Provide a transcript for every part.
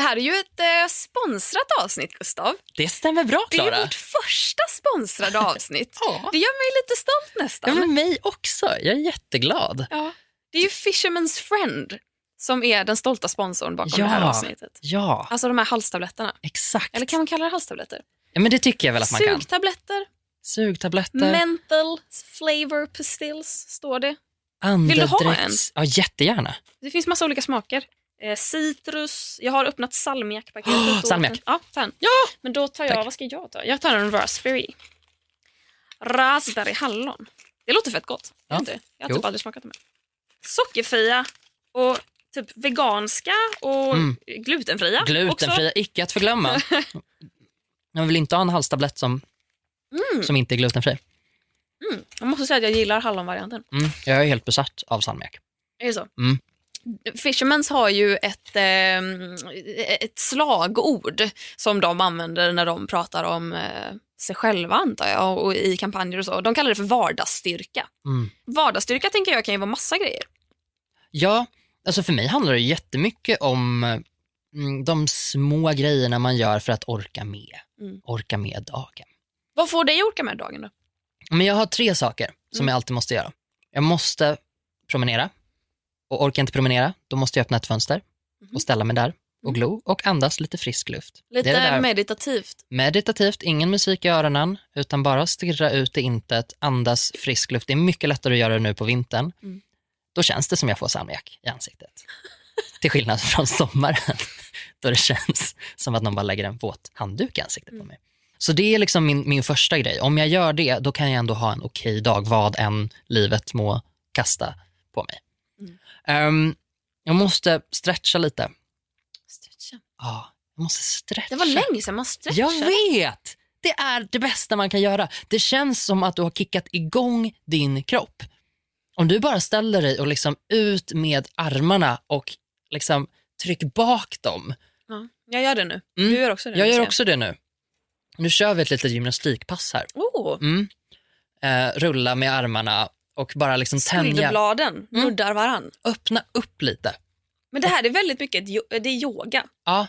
Det här är ju ett eh, sponsrat avsnitt, Gustav. Det stämmer bra, Det är Klara. vårt första sponsrade avsnitt. Ja. Det gör mig lite stolt Ja, nästan. men mig också. Jag är jätteglad. Ja. Det är ju Fisherman's Friend som är den stolta sponsorn bakom Ja. det här avsnittet. Ja, Alltså de här halstabletterna. exakt. Eller kan man kalla det halstabletter? Ja, men det tycker jag väl att man kan. Sugtabletter, Sugtabletter, mental flavor pastilles står det. andedräkts... Vill du ha en? Ja, jättegärna. Det finns massa olika smaker. Eh, citrus, jag har öppnat salmiakpaketet. Oh, salmiak. Ja, ta en. Ja! Men då tar jag, Tack. vad ska jag ta? Jag tar en raspberry. Raspberry hallon. Det låter fett gott. Ja. Inte? Jag har Jo. typ aldrig smakat dem. Sockerfria och typ veganska och Mm. glutenfria. Glutenfria, icke att förglömma. Man vill inte ha en halstablett som, Mm. som inte är glutenfri. Mm. Jag måste säga att jag gillar hallonvarianten. Mm, jag är helt besatt av salmiak. Är det så? Mm. Fishermans har ju ett, eh, ett slagord som de använder när de pratar om eh, sig själva antar jag och i kampanjer och så. De kallar det för vardagsstyrka. Mm. Vardagsstyrka tänker jag kan ju vara massa grejer. Ja, alltså för mig handlar det jättemycket om mm, de små grejerna man gör för att orka med. Mm. Orka med dagen. Vad får dig att orka med dagen då? Men jag har tre saker som Mm. jag alltid måste göra. Jag måste promenera. Och orkar jag inte promenera, då måste jag öppna ett fönster Mhm. och ställa mig där och glo och andas lite frisk luft. Lite det är det där meditativt. meditativt, ingen musik i öronen, utan bara stirra ut i intet, andas frisk luft. Det är mycket lättare att göra det nu på vintern. Mm. Då känns det som jag får salmiak i ansiktet. Till skillnad från sommaren, då det känns som att någon bara lägger en våt handduk i ansiktet Mm. på mig. Så det är liksom min, min första grej. Om jag gör det, då kan jag ändå ha en okej dag, vad än livet må kasta på mig. Mm. Ehm, jag måste stretcha lite. Stretcha. Ja, jag måste stretcha. Det var länge sedan man stretchade. Jag vet! Det är det bästa man kan göra. Det känns som att du har kickat igång din kropp. Om du bara ställer dig och liksom ut med armarna och liksom tryck bak dem. Ja, jag gör det nu. Mm. Du gör också det. Jag nu, gör också det nu. Nu kör vi ett litet gymnastikpass här. Oh, Mm. Eh, rulla med armarna och bara liksom tänja, skulderbladen Mm. nuddar varann. öppna upp lite. Men det här är väldigt mycket, det är yoga. Ja,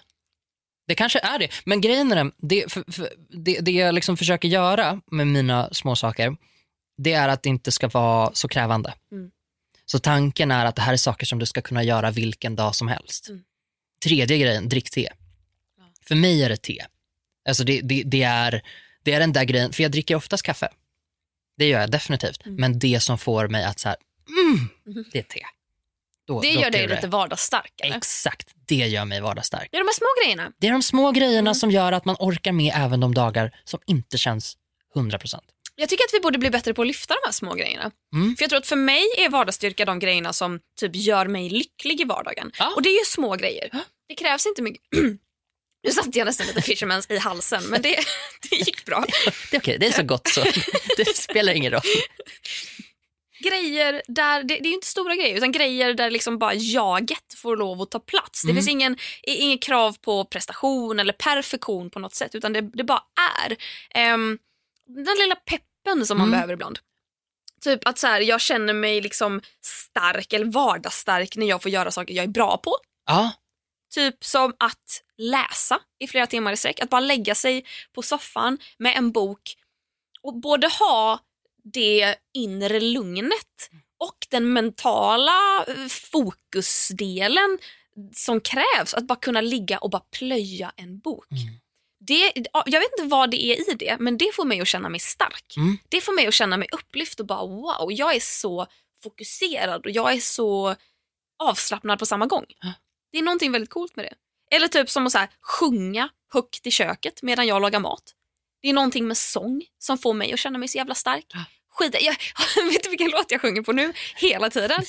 det kanske är det. Men grejen är den, det, för, för, det, det jag liksom försöker göra med mina små saker, det är att det inte ska vara så krävande. Mm. Så tanken är att det här är saker som du ska kunna göra vilken dag som helst. Mm. Tredje grejen, drick te. Ja. För mig är det te. Alltså det, det, det, är, det är den där grejen, för jag dricker oftast kaffe. Det gör jag definitivt. Mm. Men det som får mig att så här, mm, Mhm. det är te. Då, Det då gör dig lite vardagsstark. Eller? Exakt, det gör mig vardagsstark. Det är de här små grejerna. Det är de små grejerna Mm. som gör att man orkar med även de dagar som inte känns 100%. Jag tycker att vi borde bli bättre på att lyfta de här små grejerna. Mm. För jag tror att för mig är vardagsstyrka de grejerna som typ gör mig lycklig i vardagen. Ja. Och det är ju små grejer. Det krävs inte mycket. Nu satte jag nästan lite Fishermans i halsen men det, det gick bra. Det är okej, det är så gott så det spelar ingen roll. Grejer där, det, det är ju inte stora grejer utan grejer där liksom bara jaget får lov att ta plats. Det Mm. finns ingen, i- inget krav på prestation eller perfektion på något sätt utan det, det bara är. Ehm, den lilla peppen som man Mm. behöver ibland. Typ att så här, jag känner mig liksom stark eller vardagsstark när jag får göra saker jag är bra på. Ja, Typ som att läsa i flera timmar i sträck. Att bara lägga sig på soffan med en bok och både ha det inre lugnet och den mentala eh, fokusdelen som krävs. Att bara kunna ligga och bara plöja en bok. Mm. Det, ja, jag vet inte vad det är i det, men det får mig att känna mig stark. Mm. Det får mig att känna mig upplyft och bara wow, jag är så fokuserad och jag är så avslappnad på samma gång. Det är någonting väldigt coolt med det. Eller typ som att så här, sjunga högt i köket medan jag lagar mat. Det är någonting med sång som får mig att känna mig så jävla stark. Ja. Skit, jag, vet du vilken låt jag sjunger på nu? Hela tiden.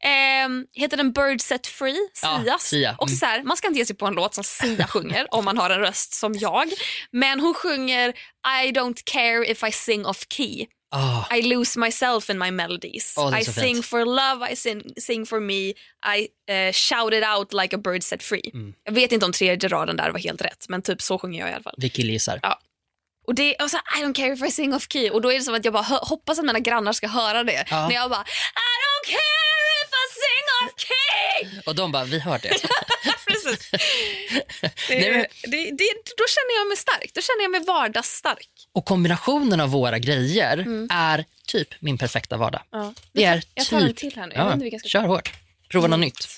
Ehm, heter den Bird Set Free? Ja, Sias. Sia. Mm. Också så här, man ska inte ge sig på en låt som Sia sjunger om man har en röst som jag. Men hon sjunger I don't care if I sing off key. Ah, I lose myself in my melodies. Är I sing fint. for love, I sing, sing for me, I uh, shout it out like a bird set free. Mm. Jag vet inte om tredje raden där var helt rätt, men typ så sjunger jag i alla fall. vi killgissar. Och det är så I don't care if I sing off key. Och då är det som att jag bara hoppas att mina grannar ska höra det. Ja. När jag bara I don't care if I sing off key. Och de bara, vi hör det. precis. Det, Nej, men- det, det, då känner jag mig stark. Då känner jag mig vardagsstark. Och kombinationen av våra grejer Mm. är typ min perfekta vardag. Ja. Det är Jag tar en typ... till här nu. Ja, jag ska kör hårt. Prova något Mm. nytt.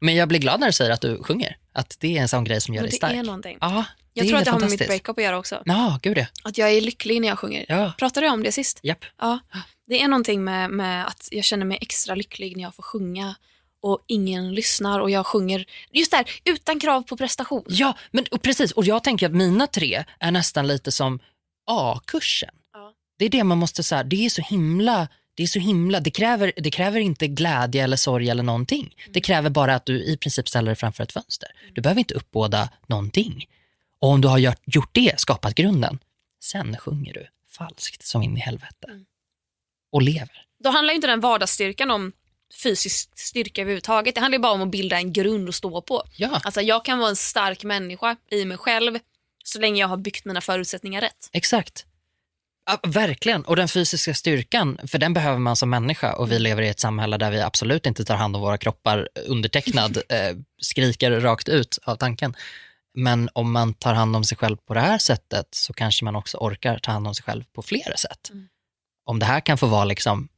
Men jag blir glad när du säger att du sjunger. Att det är en sån grej som gör dig det stark. är någonting. Ja, det Jag är tror att det har med mitt breakup att göra också. Ja, gud ja. Att jag är lycklig när jag sjunger. ja. Pratade jag om det sist? Japp. Ja. Det är någonting med, med att jag känner mig extra lycklig när jag får sjunga och ingen lyssnar och jag sjunger, just där, utan krav på prestation. Ja, men och precis. Och jag tänker att mina tre är nästan lite som A-kursen. Ja. Det är det man måste säga. Det är så himla, det är så himla, det kräver, det kräver inte glädje eller sorg eller någonting. Det kräver bara att du i princip ställer dig framför ett fönster. Du behöver inte uppbåda någonting. Och om du har gjort, gjort det, skapat grunden, sen sjunger du falskt som in i helvete. Mm. Och lever. Då handlar ju inte den vardagsstyrkan om fysisk styrka överhuvudtaget. Det handlar bara om att bilda en grund att stå på. Ja, Alltså jag kan vara en stark människa i mig själv så länge jag har byggt mina förutsättningar rätt. exakt. Ja, verkligen. Och den fysiska styrkan, för den behöver man som människa och vi lever i ett samhälle där vi absolut inte tar hand om våra kroppar undertecknad, eh, skriker rakt ut av tanken. Men om man tar hand om sig själv på det här sättet så kanske man också orkar ta hand om sig själv på flera sätt. Mm. Om det här kan få vara liksom,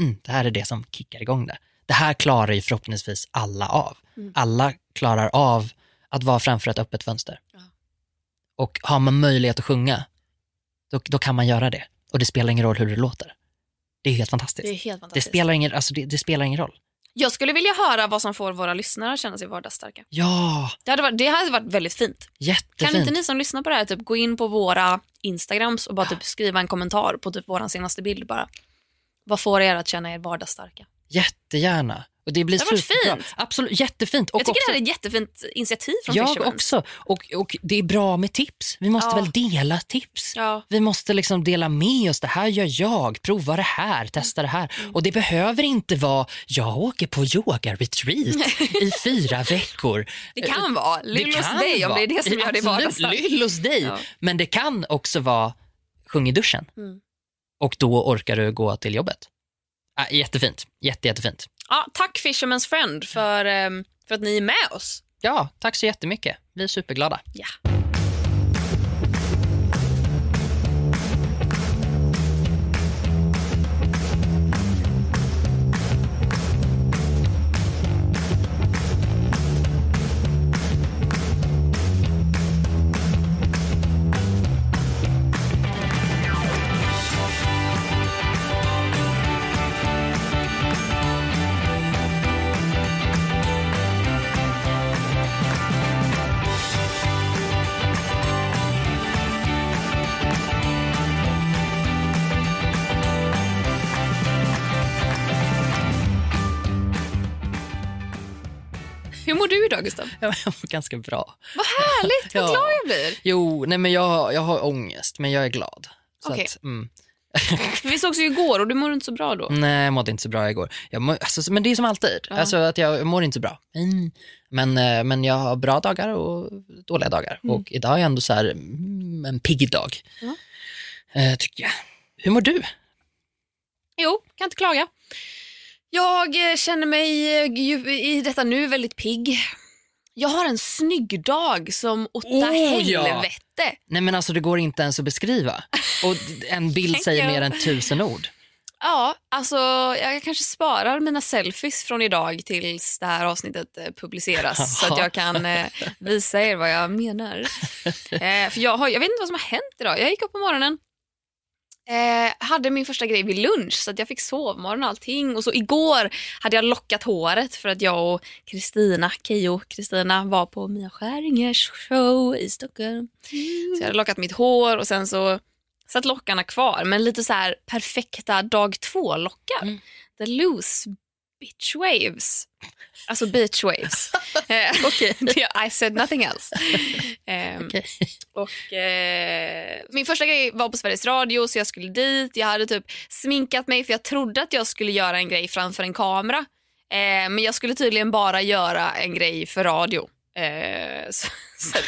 mm, det här är det som kickar igång det. Det här klarar ju förhoppningsvis alla av. Mm. Alla klarar av att vara framför ett öppet fönster. Ja. Och har man möjlighet att sjunga, då, då kan man göra det. Och det spelar ingen roll hur det låter. Det är helt fantastiskt. Det helt Det fantastiskt. spelar, ingen, alltså det, det spelar ingen roll. Jag skulle vilja höra vad som får våra lyssnare att känna sig vardagsstarka. Ja, Det hade varit, det hade varit väldigt fint. jättefint. Kan inte ni som lyssnar på det här typ gå in på våra Instagrams och bara typ skriva en kommentar på typ vår senaste bild bara. Vad får er att känna er vardagsstarka? Jättegärna. Och det blir Det har varit fint. Absolut, jättefint. Och jag tycker också, det här är ett jättefint initiativ från Jag Fishermans. också. Och, och det är bra med tips. Vi måste Ja. väl dela tips. Ja. Vi måste liksom dela med oss. Det här gör jag. Prova det här. Testa det här. Mm. Och det behöver inte vara jag åker på yoga-retreat i fyra veckor. Det kan vara Det lill hos kan dig om det är det som gör dig Absolut, vardagsstark. Lill hos dig. Ja. Men det kan också vara sjung i duschen. Mm. Och då orkar du gå till jobbet. Jättefint. Jätte, jättefint. Ja, tack Fisherman's Friend för, ehm, för att ni är med oss. Ja, tack så jättemycket. Vi är superglada. Ja. Jag mår ganska bra. Vad härligt, vad Ja. glad jag blir. Jo, nej men jag, jag har ångest, men jag är glad. Så Okej. att, mm. Vi sågs ju igår och du mår inte så bra då. Nej, jag mådde inte så bra igår. Jag mår, alltså, men det är som alltid. Ja. Alltså, att jag, jag mår inte så bra. Mm. Men, eh, men jag har bra dagar och dåliga dagar. Mm. Och idag är ändå så här, mm, en pigg dag. Eh, tycker jag. Hur mår du? Jo, kan inte klaga. Jag eh, känner mig i detta nu väldigt pigg. Jag har en snygg dag som åtta Oh, ja. helvete. Nej men alltså det går inte ens att beskriva. Och en bild säger mer än tusen ord. Ja, alltså jag kanske sparar mina selfies från idag tills det här avsnittet eh, publiceras så att jag kan eh, visa er vad jag menar. Eh, för jag, har, jag vet inte vad som har hänt idag. Jag gick upp på morgonen, eh, hade min första grej vid lunch så att jag fick sovmorgon och allting. Och så igår hade jag lockat håret för att jag och Kristina, Keyyo Kristina var på Mia Skäringers show i Stockholm. Så jag hade lockat mitt hår och sen så satt lockarna kvar, men lite så här perfekta dag två-lockar. Mm. The loose bitch waves. Alltså beach waves. Eh, I said nothing else. Ehm, Okej. och, eh, min första grej var på Sveriges Radio, så jag skulle dit. Jag hade typ sminkat mig för jag trodde att jag skulle göra en grej framför en kamera. Eh, men jag skulle tydligen bara göra en grej för radio. Eh, så, så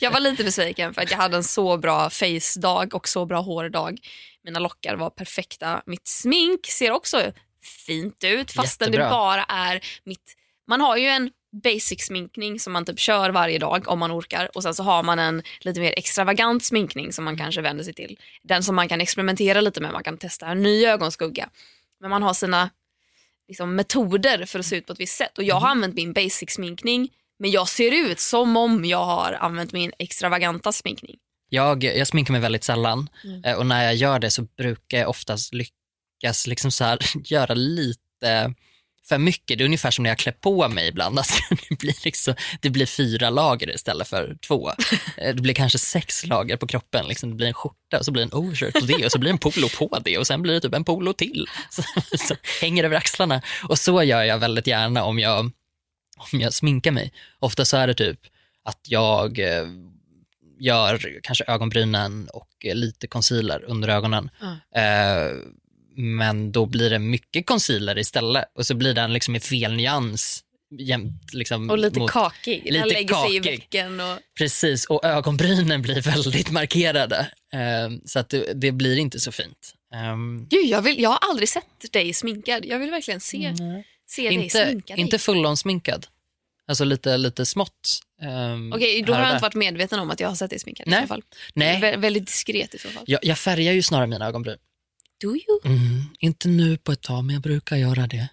jag var lite besviken för att jag hade en så bra face-dag och så bra hårdag. Mina lockar var perfekta. Mitt smink ser också fint ut fastän det Jättebra. bara är mitt... Man har ju en basic sminkning som man typ kör varje dag om man orkar och sen så har man en lite mer extravagant sminkning som man kanske vänder sig till. Den som man kan experimentera lite med, man kan testa en ny ögonskugga. Men man har sina liksom, metoder för att se ut på ett visst sätt och jag har använt min basic sminkning men jag ser ut som om jag har använt min extravaganta sminkning. Jag, jag sminkar mig väldigt sällan Mm. eh, och när jag gör det så brukar jag oftast lyckas liksom så här, göra lite för mycket. Det är ungefär som när jag klär på mig ibland. Alltså, det, blir liksom, det blir fyra lager istället för två. Eh, Det blir kanske sex lager på kroppen. Liksom. Det blir en skjorta och så blir en overshirt på det och så blir en polo på det och sen blir det typ en polo till. Så, så hänger över axlarna. Och så gör jag väldigt gärna om jag, om jag sminkar mig. Ofta så är det typ att jag eh, gör kanske ögonbrynen och eh, lite concealer under ögonen. Eh, men då blir det mycket concealer istället och så blir den liksom i fel nyans. Jämt, liksom, Och lite mot- kakig. lite Den lägger sig i kakig. vecken. Och... Precis, och ögonbrynen blir väldigt markerade. Eh, så att det, det blir inte så fint. Ehm, Gud, jag, vill, jag har aldrig sett dig sminkad. Jag vill verkligen se, se dig Mm. inte sminka dig. inte full-on-sminkad. Alltså lite, lite smått. Um, Okej, då har jag inte varit medveten om att jag har sett dig sminkad i Nej. så fall. Nej, Vä- väldigt diskret i så fall. jag, jag färgar ju snarare mina ögonbryn. Do you? Mm, inte nu på ett tag, men jag brukar göra det.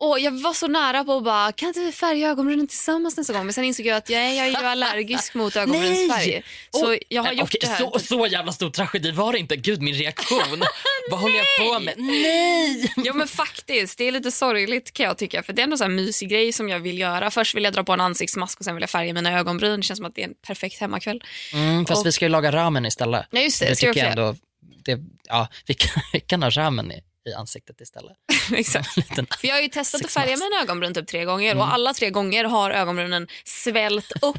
Åh, jag var så nära på att bara, kan inte vi färga ögonbrynen tillsammans nästa gång? Men sen insåg jag att jag är, jag är ju allergisk mot ögonbrynsfärg. Så Åh, jag har gjort okej, det här. Så, så jävla stor tragedi var det inte. Gud, min reaktion. Vad håller jag på med? Nej! Ja men faktiskt, det är lite sorgligt kan jag tycka. För det är ändå så här mysig grej som jag vill göra. Först vill jag dra på en ansiktsmask och sen vill jag färga mina ögonbryn. Det känns som att det är en perfekt hemmakväll. Mm, fast Och- vi ska ju laga ramen istället. Nej just det, Det tycker jag ändå, det, ja, vi kan, vi kan ha ramen i, i ansiktet istället. Exakt. För jag har ju testat att färga mina ögonbryn typ tre gånger Mm. och alla tre gånger har ögonbrynen svällt upp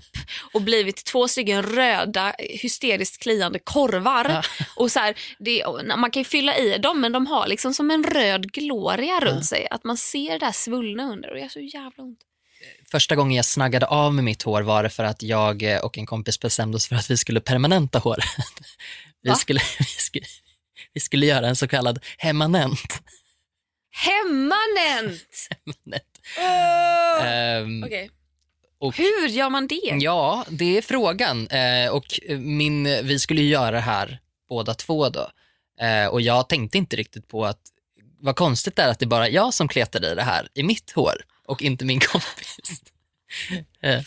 och blivit två stycken röda hysteriskt kliande korvar. Ja. Och så här, det, man kan ju fylla i dem men de har liksom som en röd gloria runt sig. Att man ser det här svullna under och det är så jävla ont. Första gången jag snaggade av med mitt hår var det för att jag eh, och en kompis bestämde oss för att vi skulle permanenta håret. Vi skulle, vi, skulle, vi skulle göra en så kallad hemmanent. Hemmanent! Ehm, Okej. och- Hur gör man det? Ja, det är frågan. Eh, och min, vi skulle ju göra det här båda två då. Eh, och jag tänkte inte riktigt på att vad konstigt det är att det är bara jag som kletar i det här i mitt hår och inte min kompis.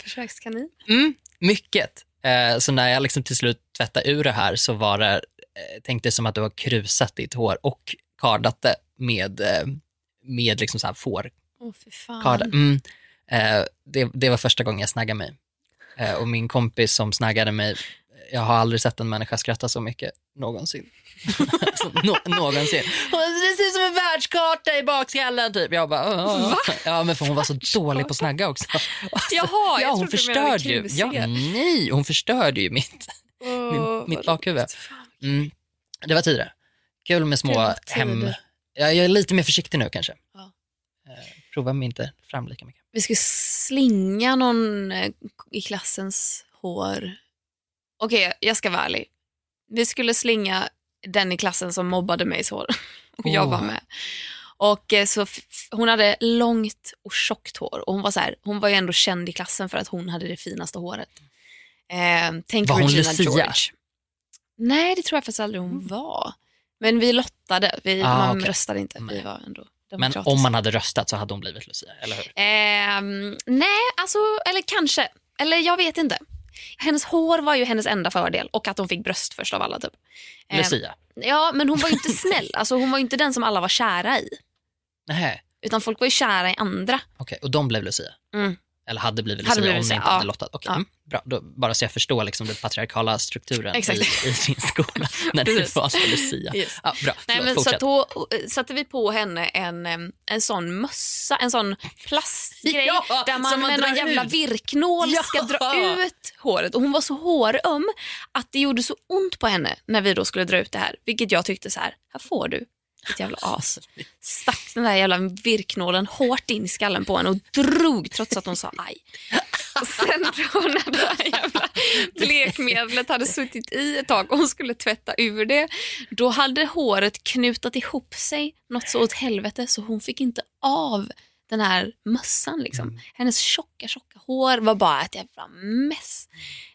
Försökskanin. Mm, mycket. Eh, så när jag liksom till slut tvättade ur det här så var det, eh, tänkte som att du har krusat ditt hår och kardat det med, eh, med liksom så här får Åh fy fan. Mm. Eh, det, det var första gången jag snaggade mig. Eh, och min kompis som snaggade mig, jag har aldrig sett en människa skratta så mycket någonsin. alltså, nå- någonsin. Det ser ut som en världskarta i bakskallen typ. Jag bara, ja men för hon var så dålig på att snagga också. Alltså, Jaha, jag ja, hon förstörde ju. Ja, nej, hon förstörde ju mitt, Åh, mitt vad bakhuvud. Mm. Det var tidigare. Kul med små Kul hem... tider. Jag är lite mer försiktig nu kanske. Ja. Eh, Prova mig inte fram lika mycket. Vi skulle slinga någon eh, i klassens hår. Okej, jag ska vara ärlig. Vi skulle slinga den i klassen som mobbade mig hår. Och jag var med. Och eh, så Hon hade långt och tjockt hår. Och hon, var så här, hon var ju ändå känd i klassen för att hon hade det finaste håret. Eh, tänk Var hon Regina Lucia? George. Nej, det tror jag faktiskt aldrig hon var. Men vi lottade. Vi, Ah, man okej. röstade inte. Vi var ändå Men om man hade röstat så hade hon blivit Lucia, eller hur? Ehm, nej, alltså, eller kanske. Eller jag vet inte. Hennes hår var ju hennes enda fördel och att hon fick bröst först av alla. Typ. Ehm, Lucia? ja, men hon var ju inte snäll. Alltså, hon var inte den som alla var kära i. Nej, Utan folk var ju kära i andra. okej. Och de blev Lucia? Mm. Eller hade blivit Hade Lucia blivit om ni inte ja. hade lottat? Okej, Ja. mm, bra. Då, bara så jag förstår liksom den patriarkala strukturen i, Exakt. i sin skola när Precis. var så Lucia. Yes. Ja, bra, Nej, men så fortsätt. då eh, satte vi på henne en, en sån mössa, en sån plastgrej Ja, där man man med någon jävla ut. virknål ska dra ut håret. Och hon var så håröm att det gjorde så ont på henne när vi då skulle dra ut det här. Vilket jag tyckte så här, här får du. Ditt jävla as. Stack den där jävla virknålen hårt in i skallen på henne och drog trots att hon sa aj. Och sen då när det här jävla blekmedlet hade suttit i ett tag och hon skulle tvätta ur det, då hade håret knutat ihop sig något så åt helvete så hon fick inte av den här mössan. Liksom. Mm. Hennes tjocka, tjocka hår var bara ett jävla mess.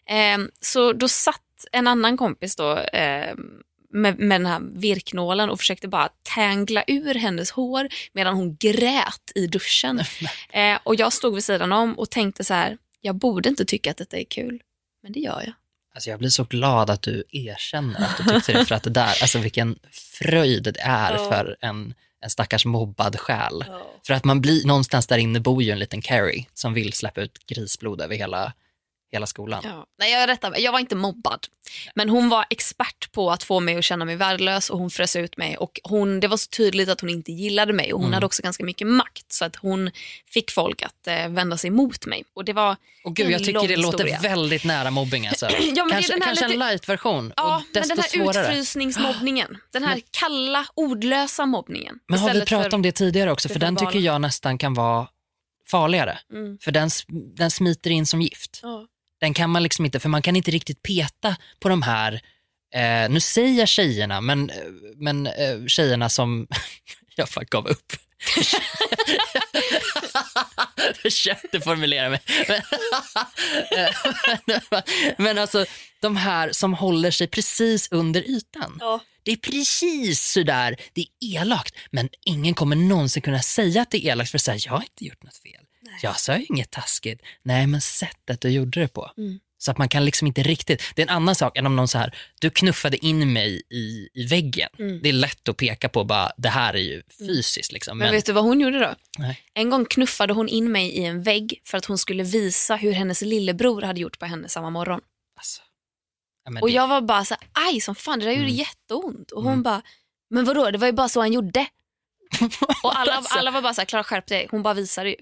Ehm, så då satt en annan kompis då ehm, med, med den här virknålen och försökte bara tangla ur hennes hår medan hon grät i duschen. Eh, och jag stod vid sidan om och tänkte så här, jag borde inte tycka att detta är kul, men det gör jag. Alltså jag blir så glad att du erkänner att du tyckte det, för att det där, alltså vilken fröjd det är Ja. för en, en stackars mobbad själ. För att man blir, någonstans där inne bor ju en liten Carrie som vill släppa ut grisblod över hela, hela skolan. Ja. Nej, jag, rättar, jag var inte mobbad. Men hon var expert på att få mig att känna mig värdelös och hon frös ut mig. Och hon, det var så tydligt att hon inte gillade mig och hon Mm. hade också ganska mycket makt. Så att hon fick folk att eh, vända sig mot mig. Och det var Och gud, jag tycker det lång låter historia. väldigt nära mobbing alltså. Ja, men det är kanske den här kanske lite- en light-version Ja, men den här svårare. utfrysningsmobbningen. Den här kalla, ordlösa mobbningen. Men har vi pratat om det tidigare också? För den tycker jag nästan kan vara farligare. Mm. För den, den smiter in som gift. Ja. Den kan man liksom inte, för man kan inte riktigt peta på de här, eh, nu säger jag tjejerna, men, eh, men eh, tjejerna som, jag bara gav upp. Försökte formulera mig. Men, men, men alltså de här som håller sig precis under ytan. Ja. Det är precis sådär, det är elakt, men ingen kommer någonsin kunna säga att det är elakt för att säga jag har inte gjort något fel. Jag sa inget taskigt. Nej, men sättet du gjorde det på. Mm. Så att man kan liksom inte riktigt, det är en annan sak än om någon så här, du knuffade in mig i, i väggen. Mm. Det är lätt att peka på bara, det här är ju fysiskt liksom. Men, Men, vet du vad hon gjorde då? Nej. En gång knuffade hon in mig i en vägg för att hon skulle visa hur hennes lillebror hade gjort på henne samma morgon. alltså, ja, Och det- jag var bara så här, aj som fan, det där gjorde Mm. jätteont. Och hon Mm. bara, men vadå, det var ju bara så han gjorde. Och alla, Alltså. alla var bara så här, Klara skärp dig, hon bara visade ju.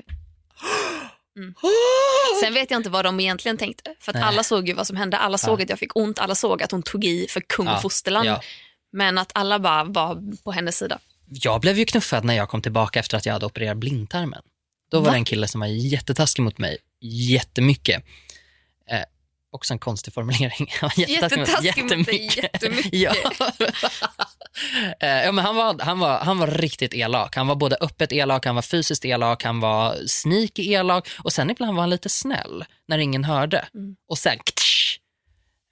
Mm. Sen vet jag inte vad de egentligen tänkte. För att Nej. alla såg ju vad som hände, alla såg Ja. att jag fick ont, alla såg att hon tog i för kung och fosterland. ja. Men att alla bara var på hennes sida. Jag blev ju knuffad när jag kom tillbaka efter att jag hade opererat blindtarmen. Då var Va? det en kille som var jättetaskig mot mig, jättemycket. Också en konstig formulering. Jättetaskig dig, jättemycket. ja. Eh, ja, men han, var, han, var, han var riktigt elak. Han var både öppet elak, han var fysiskt elak, han var sneaky elak och sen ibland var han lite snäll när ingen hörde. Mm. Och sen ktsch,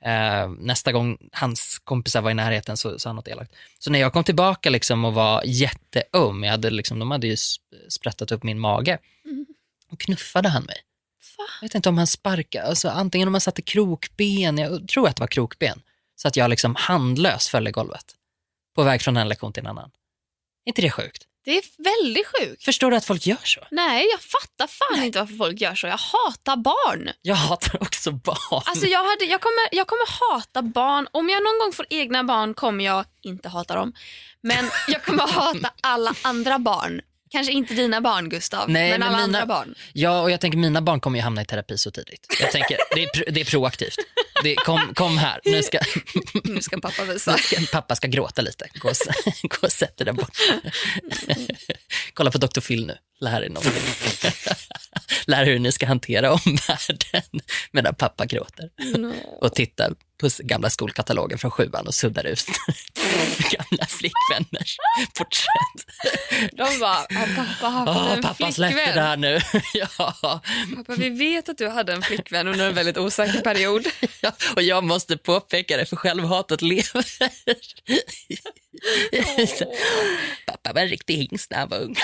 eh, nästa gång hans kompisar var i närheten så sa han något elakt. Så när jag kom tillbaka liksom och var jätteöm, jag hade liksom, de hade ju sp- sprättat upp min mage, Mm. och knuffade han mig. Va? Jag vet inte om han sparkade, alltså, antingen om han satte krokben, jag tror att det var krokben, så att jag liksom handlös föll i golvet. På väg från en lektion till en annan. Är inte det sjukt? Det är väldigt sjukt. Förstår du att folk gör så? Nej, jag fattar fan inte varför folk gör så. Jag hatar barn. Jag hatar också barn. Alltså jag, hade, jag, kommer, jag kommer hata barn. Om jag någon gång får egna barn kommer jag inte hata dem. Men jag kommer hata alla andra barn. Kanske inte dina barn Gustav, Nej, men men alla mina- andra barn. Ja, och jag tänker mina barn kommer ju hamna i terapi så tidigt. Jag tänker, det är, det är proaktivt. Det, kom, kom här, nu ska, Nu ska pappa visa. ska, pappa ska gråta lite. Gå och, gå och sätt dig där borta. Kolla på Dr. Phil nu, lär er någonting. Lär er hur ni ska hantera omvärlden medan pappa gråter. Och tittar på gamla skolkatalogen från sjuan och suddar ut gamla flickvänners porträtt. De bara, har pappa haft Åh, en pappa släpp det där nu. ja. Pappa, vi vet att du hade en flickvän under en väldigt osäker period. Ja, och jag måste påpeka det för självhatet lever. Så, Pappa var en riktig hingst när han var ung.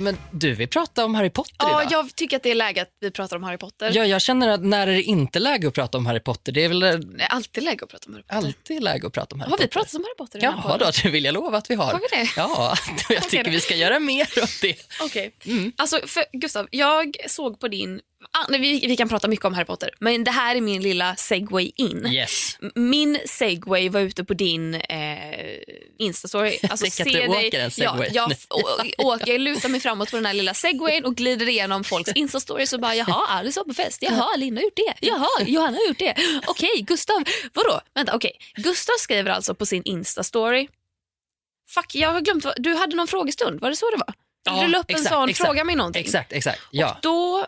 Men du, vi pratade om Harry Potter Ja, idag. jag tycker att det är läge att vi pratar om Harry Potter. Ja, jag känner att när är det inte läge att prata om Harry Potter? Det är väl Det är alltid läge att prata om Harry Potter. alltid läge att prata om Harry Har vi Potter. pratat om Harry Potter podden? då, det vill jag lova att vi har. Har vi det? Ja, jag tycker vi ska göra mer av det. Okej. Mm. Alltså, för, Gustav, jag såg på din... Ah, vi, vi kan prata mycket om Harry Potter, men det här är min lilla segway in. Yes. Min segway var ute på din eh, Instastory. Alltså, se dig- åker en segway. Ja, jag, å, å, jag lutar mig framåt på den här lilla segwayen och glider igenom folks Instastories och bara jaha, Alice var på fest, jaha, Linda har gjort det, jaha, Johanna har gjort det. Okej, Gustav, vadå? Vänta, okej. Gustav skriver alltså på sin Instastory Fuck, jag har glömt. vad- Du hade någon frågestund, var det så det var? Ja, du la upp en exakt, sån, exakt. fråga mig någonting. Exakt, exakt. Ja. Då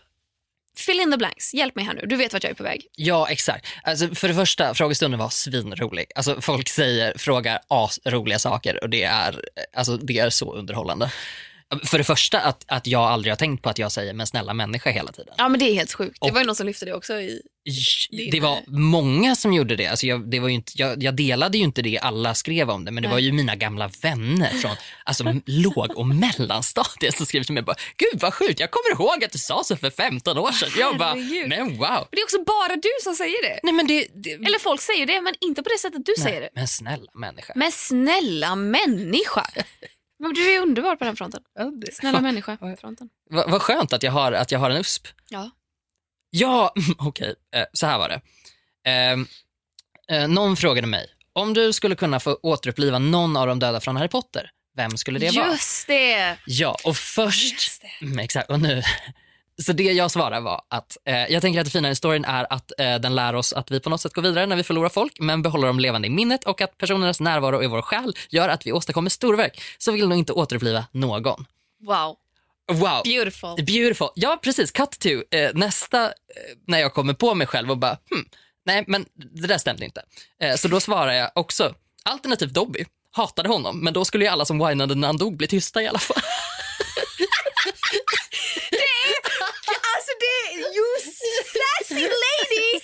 fill in the blanks. Hjälp mig här nu. Du vet vart jag är på väg. Ja, exakt. Alltså, för det första, frågestunden var svinrolig. Alltså, folk säger, frågar asroliga saker och det är, alltså, det är så underhållande. För det första att, att jag aldrig har tänkt på att jag säger men snälla människa hela tiden. Ja men det är helt sjukt. Det Och- var ju någon som lyfte det också. I... Det var många som gjorde det. Alltså jag, det var inte, jag, jag delade ju inte det alla skrev om det, men det var ju mina gamla vänner från alltså, låg och mellanstadiet som skrev till mig bara, gud vad sjukt, jag kommer ihåg att du sa så för 15 år sedan. Jag bara, men wow. Det är också bara du som säger det. Nej men det, det Eller folk säger det men inte på det sättet du säger det. men snälla människa. Men snälla människa. Men du är underbar på den fronten. Snälla människa. Vad vad skönt att jag har, att jag har en USP. Ja. Ja, okej, eh, så här var det. Ehm, eh, någon frågade mig, om du skulle kunna få återuppliva någon av de döda från Harry Potter, vem skulle det vara? Just det. Ja, och först... Mm, exakt, och nu... Så det jag svarade var att eh, jag tänker att det fina i historien är att eh, den lär oss att vi på något sätt går vidare när vi förlorar folk, men behåller dem levande i minnet och att personernas närvaro i vår själ gör att vi åstadkommer storverk. Så vill nog inte återuppliva någon. Wow. Wow, Beautiful. beautiful. Ja, precis. Cut to eh, nästa, eh, när jag kommer på mig själv och bara, hmm, nej, men det där stämde inte. Eh, så då svarar jag också, alternativt Dobby. Hatade honom, men då skulle ju alla som whinade när han dog bli tysta i alla fall. Alltså det you sassy lady.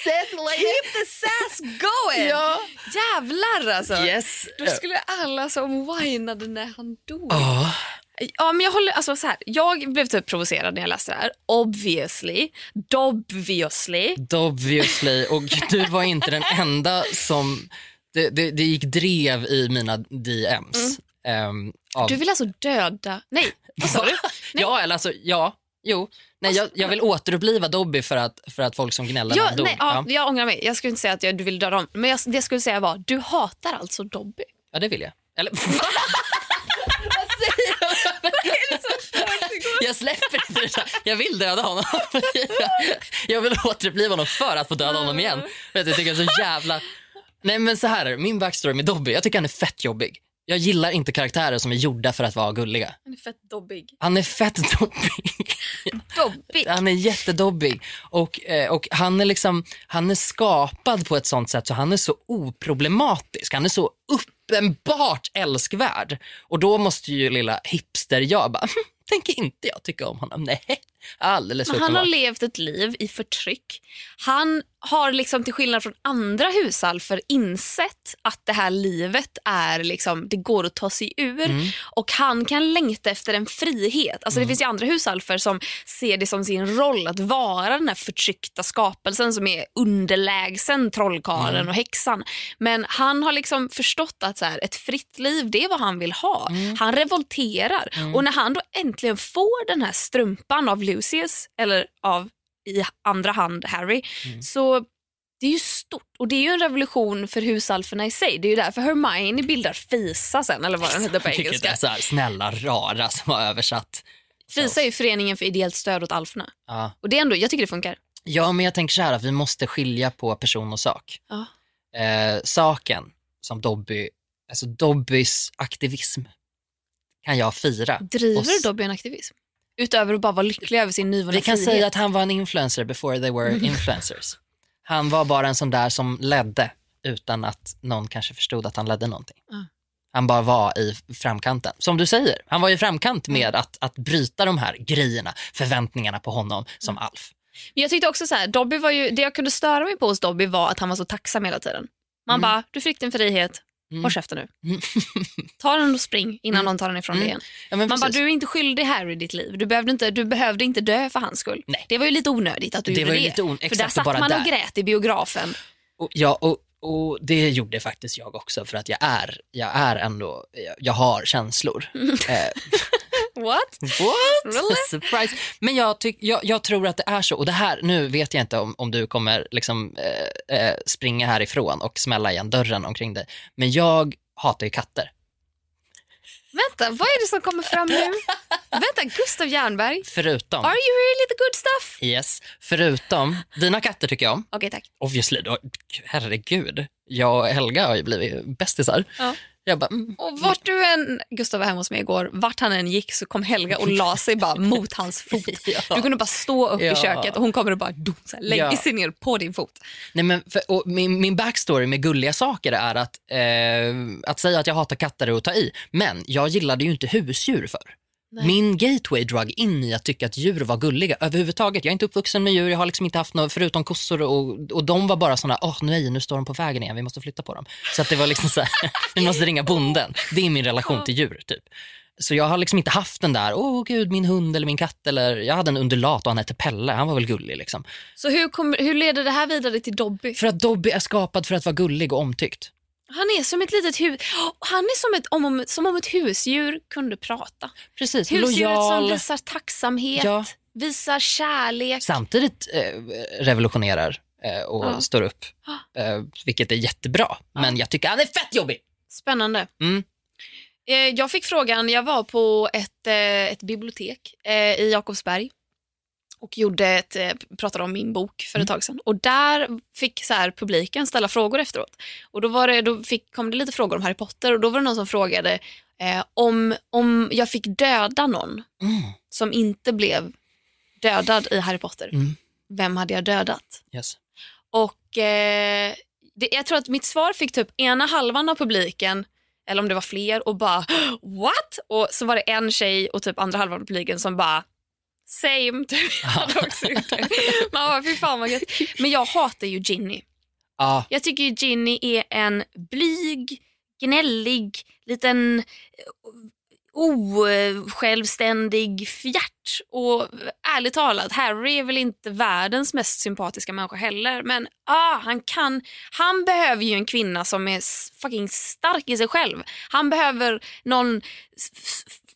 Keep the sass going. Ja. Jävlar alltså. Yes. Då skulle alla som whinade när han dog. Ja. Ja, men jag, håller, alltså, så här, jag blev typ provocerad när jag läste det här. Obviously. Dobviously. Obviously. Och du var inte den enda som... Det, det, det gick drev i mina DMs. ehm, av, Du vill alltså döda... Nej, vad sa du? Ja, eller alltså, ja. Jo. Nej, jag, jag vill återuppliva Dobby för att, för att folk som gnällde när Ja, dog. nej, ja, jag ångrar mig. Jag skulle inte säga att jag, du vill döda dem. Men jag, det jag skulle säga var, du hatar alltså Dobby. ja, det vill jag. Eller, jag släpper inte det. Jag vill döda honom. jag vill återuppliva honom för att få döda honom igen. Jag tycker så jävla... Nej men så här min backstory med Dobby, jag tycker han är fett jobbig. Jag gillar inte karaktärer som är gjorda för att vara gulliga. Han är fett dobbig. Han är fett dobbig. Dobbig? Han är jättedobbig. Och, eh, och han, är liksom, han är skapad på ett sånt sätt så han är så oproblematisk. Han är så uppenbart älskvärd. Och då måste ju lilla hipster jag bara, hm, tänker inte jag tycka om honom. Nej, alldeles Men han har levt ett liv i förtryck. Han har liksom till skillnad från andra husalfer insett att det här livet är liksom, det går att ta sig ur Mm. och han kan längta efter en frihet. Alltså Det finns ju andra husalfer som ser det som sin roll att vara den här förtryckta skapelsen som är underlägsen trollkarlen Mm. och häxan. Men han har liksom förstått att så här, ett fritt liv det är vad han vill ha. Mm. Han revolterar och när han då äntligen får den här strumpan av Lucius eller av i andra hand Harry Mm. så det är ju stort och det är ju en revolution för husalferna i sig. Det är ju därför Hermione bildar FISA sen eller vad den heter på Vilket är engelska. så här, snälla rara som har översatt. FISA är ju föreningen för ideellt stöd åt alferna. Ja. Och det är ändå, jag tycker det funkar. ja, men jag tänker så här att vi måste skilja på person och sak. Ja. Eh, saken som Dobby, alltså Dobbys aktivism kan jag fira. Driver Och Dobby en aktivism? Utöver att bara vara lycklig över sin nyvunna Vi kan frihet. säga att han var en influencer before they were influencers. Han var bara en sån där som ledde utan att någon kanske förstod att han ledde någonting. Ja. Han bara var i framkanten. Som du säger, han var i framkant med att, att bryta de här grejerna, förväntningarna på honom som Alf. Men jag tyckte också så här, Dobby var ju, det jag kunde störa mig på hos Dobby var att han var så tacksam hela tiden. Man Mm. bara, du fick din frihet, Mm. håll käften nu. Mm. Ta den och spring innan Mm. någon tar den ifrån Mm. dig igen. Ja, Man bara, du är inte skyldig Harry ditt liv. Du behövde inte, du behövde inte dö för hans skull. Nej. Det var ju lite onödigt att du Det gjorde det. lite on- för där och satt man och där. grät i biografen. Och, ja, och, och det gjorde faktiskt jag också för att jag är, jag är ändå, jag, jag har känslor. Eh, What? What? Really? Surprise. Men jag, tyck, jag, jag tror att det är så. Och det här, nu vet jag inte om, om du kommer liksom, eh, eh, springa härifrån och smälla igen dörren omkring dig. Men jag hatar ju katter. Vänta, vad är det som kommer fram nu? Vänta, Gustav Jernberg. Förutom, Are you really the good stuff? yes, förutom, dina katter tycker jag om. Okej, tack. Obviously, då, herregud. Jag och Helga har ju blivit bästisar. Ja. Jag bara, mm. Och vart du än, Gustav var hemma hos mig igår, vart han än gick så kom Helga och la sig bara mot hans fot. Ja. Du kunde bara stå upp Ja. i köket och hon kommer och bara dum, så här, lägger Ja. sig ner på din fot. Nej, men för, och min, min backstory med gulliga saker är att, eh, att säga att jag hatar katter att ta i. Men jag gillade ju inte husdjur för. Nej. Min gateway drug in i att tycka att djur var gulliga överhuvudtaget. Jag är inte uppvuxen med djur, jag har liksom inte haft något förutom kossor och, och de var bara såna, åh nej nu står de på vägen igen, vi måste flytta på dem. Så att det var liksom så här, vi måste ringa bonden. Det är min relation till djur typ. Så jag har liksom inte haft den där, åh gud min hund eller min katt eller jag hade en undulat och han hette Pelle, han var väl gullig liksom. Så hur, kom, hur leder det här vidare till Dobby? För att Dobby är skapad för att vara gullig och omtyckt. Han är som ett litet hus... Han är som, ett, om, om, som om ett husdjur kunde prata. Precis, Husdjuret som lojal. visar tacksamhet, Ja. visar kärlek. Samtidigt eh, revolutionerar eh, och Ja. står upp, eh, vilket är jättebra. Men jag tycker han är fett jobbig. Spännande. Mm. Eh, Jag fick frågan, jag var på ett, eh, ett bibliotek eh, i Jakobsberg och gjorde ett, eh, pratade om min bok för ett tag sedan. Och där fick så här, publiken ställa frågor efteråt. Och då, var det, då fick, kom det lite frågor om Harry Potter och då var det någon som frågade eh, om, om jag fick döda någon Mm. som inte blev dödad i Harry Potter. Mm. Vem hade jag dödat? Yes. Och eh, det, jag tror att mitt svar fick typ ena halvan av publiken, eller om det var fler, och bara what? Och så var det en tjej och typ andra halvan av publiken som bara same. Typ. Jag hade också gjort det. Man bara, fy fan vad gött. Men jag hatar ju Ginny. Ja, Jag tycker ju Ginny är en blyg, gnällig, liten osjälvständig fjärt. Och ärligt talat, Harry är väl inte världens mest sympatiska människa heller. Men ah, han kan, han behöver ju en kvinna som är fucking stark i sig själv. Han behöver någon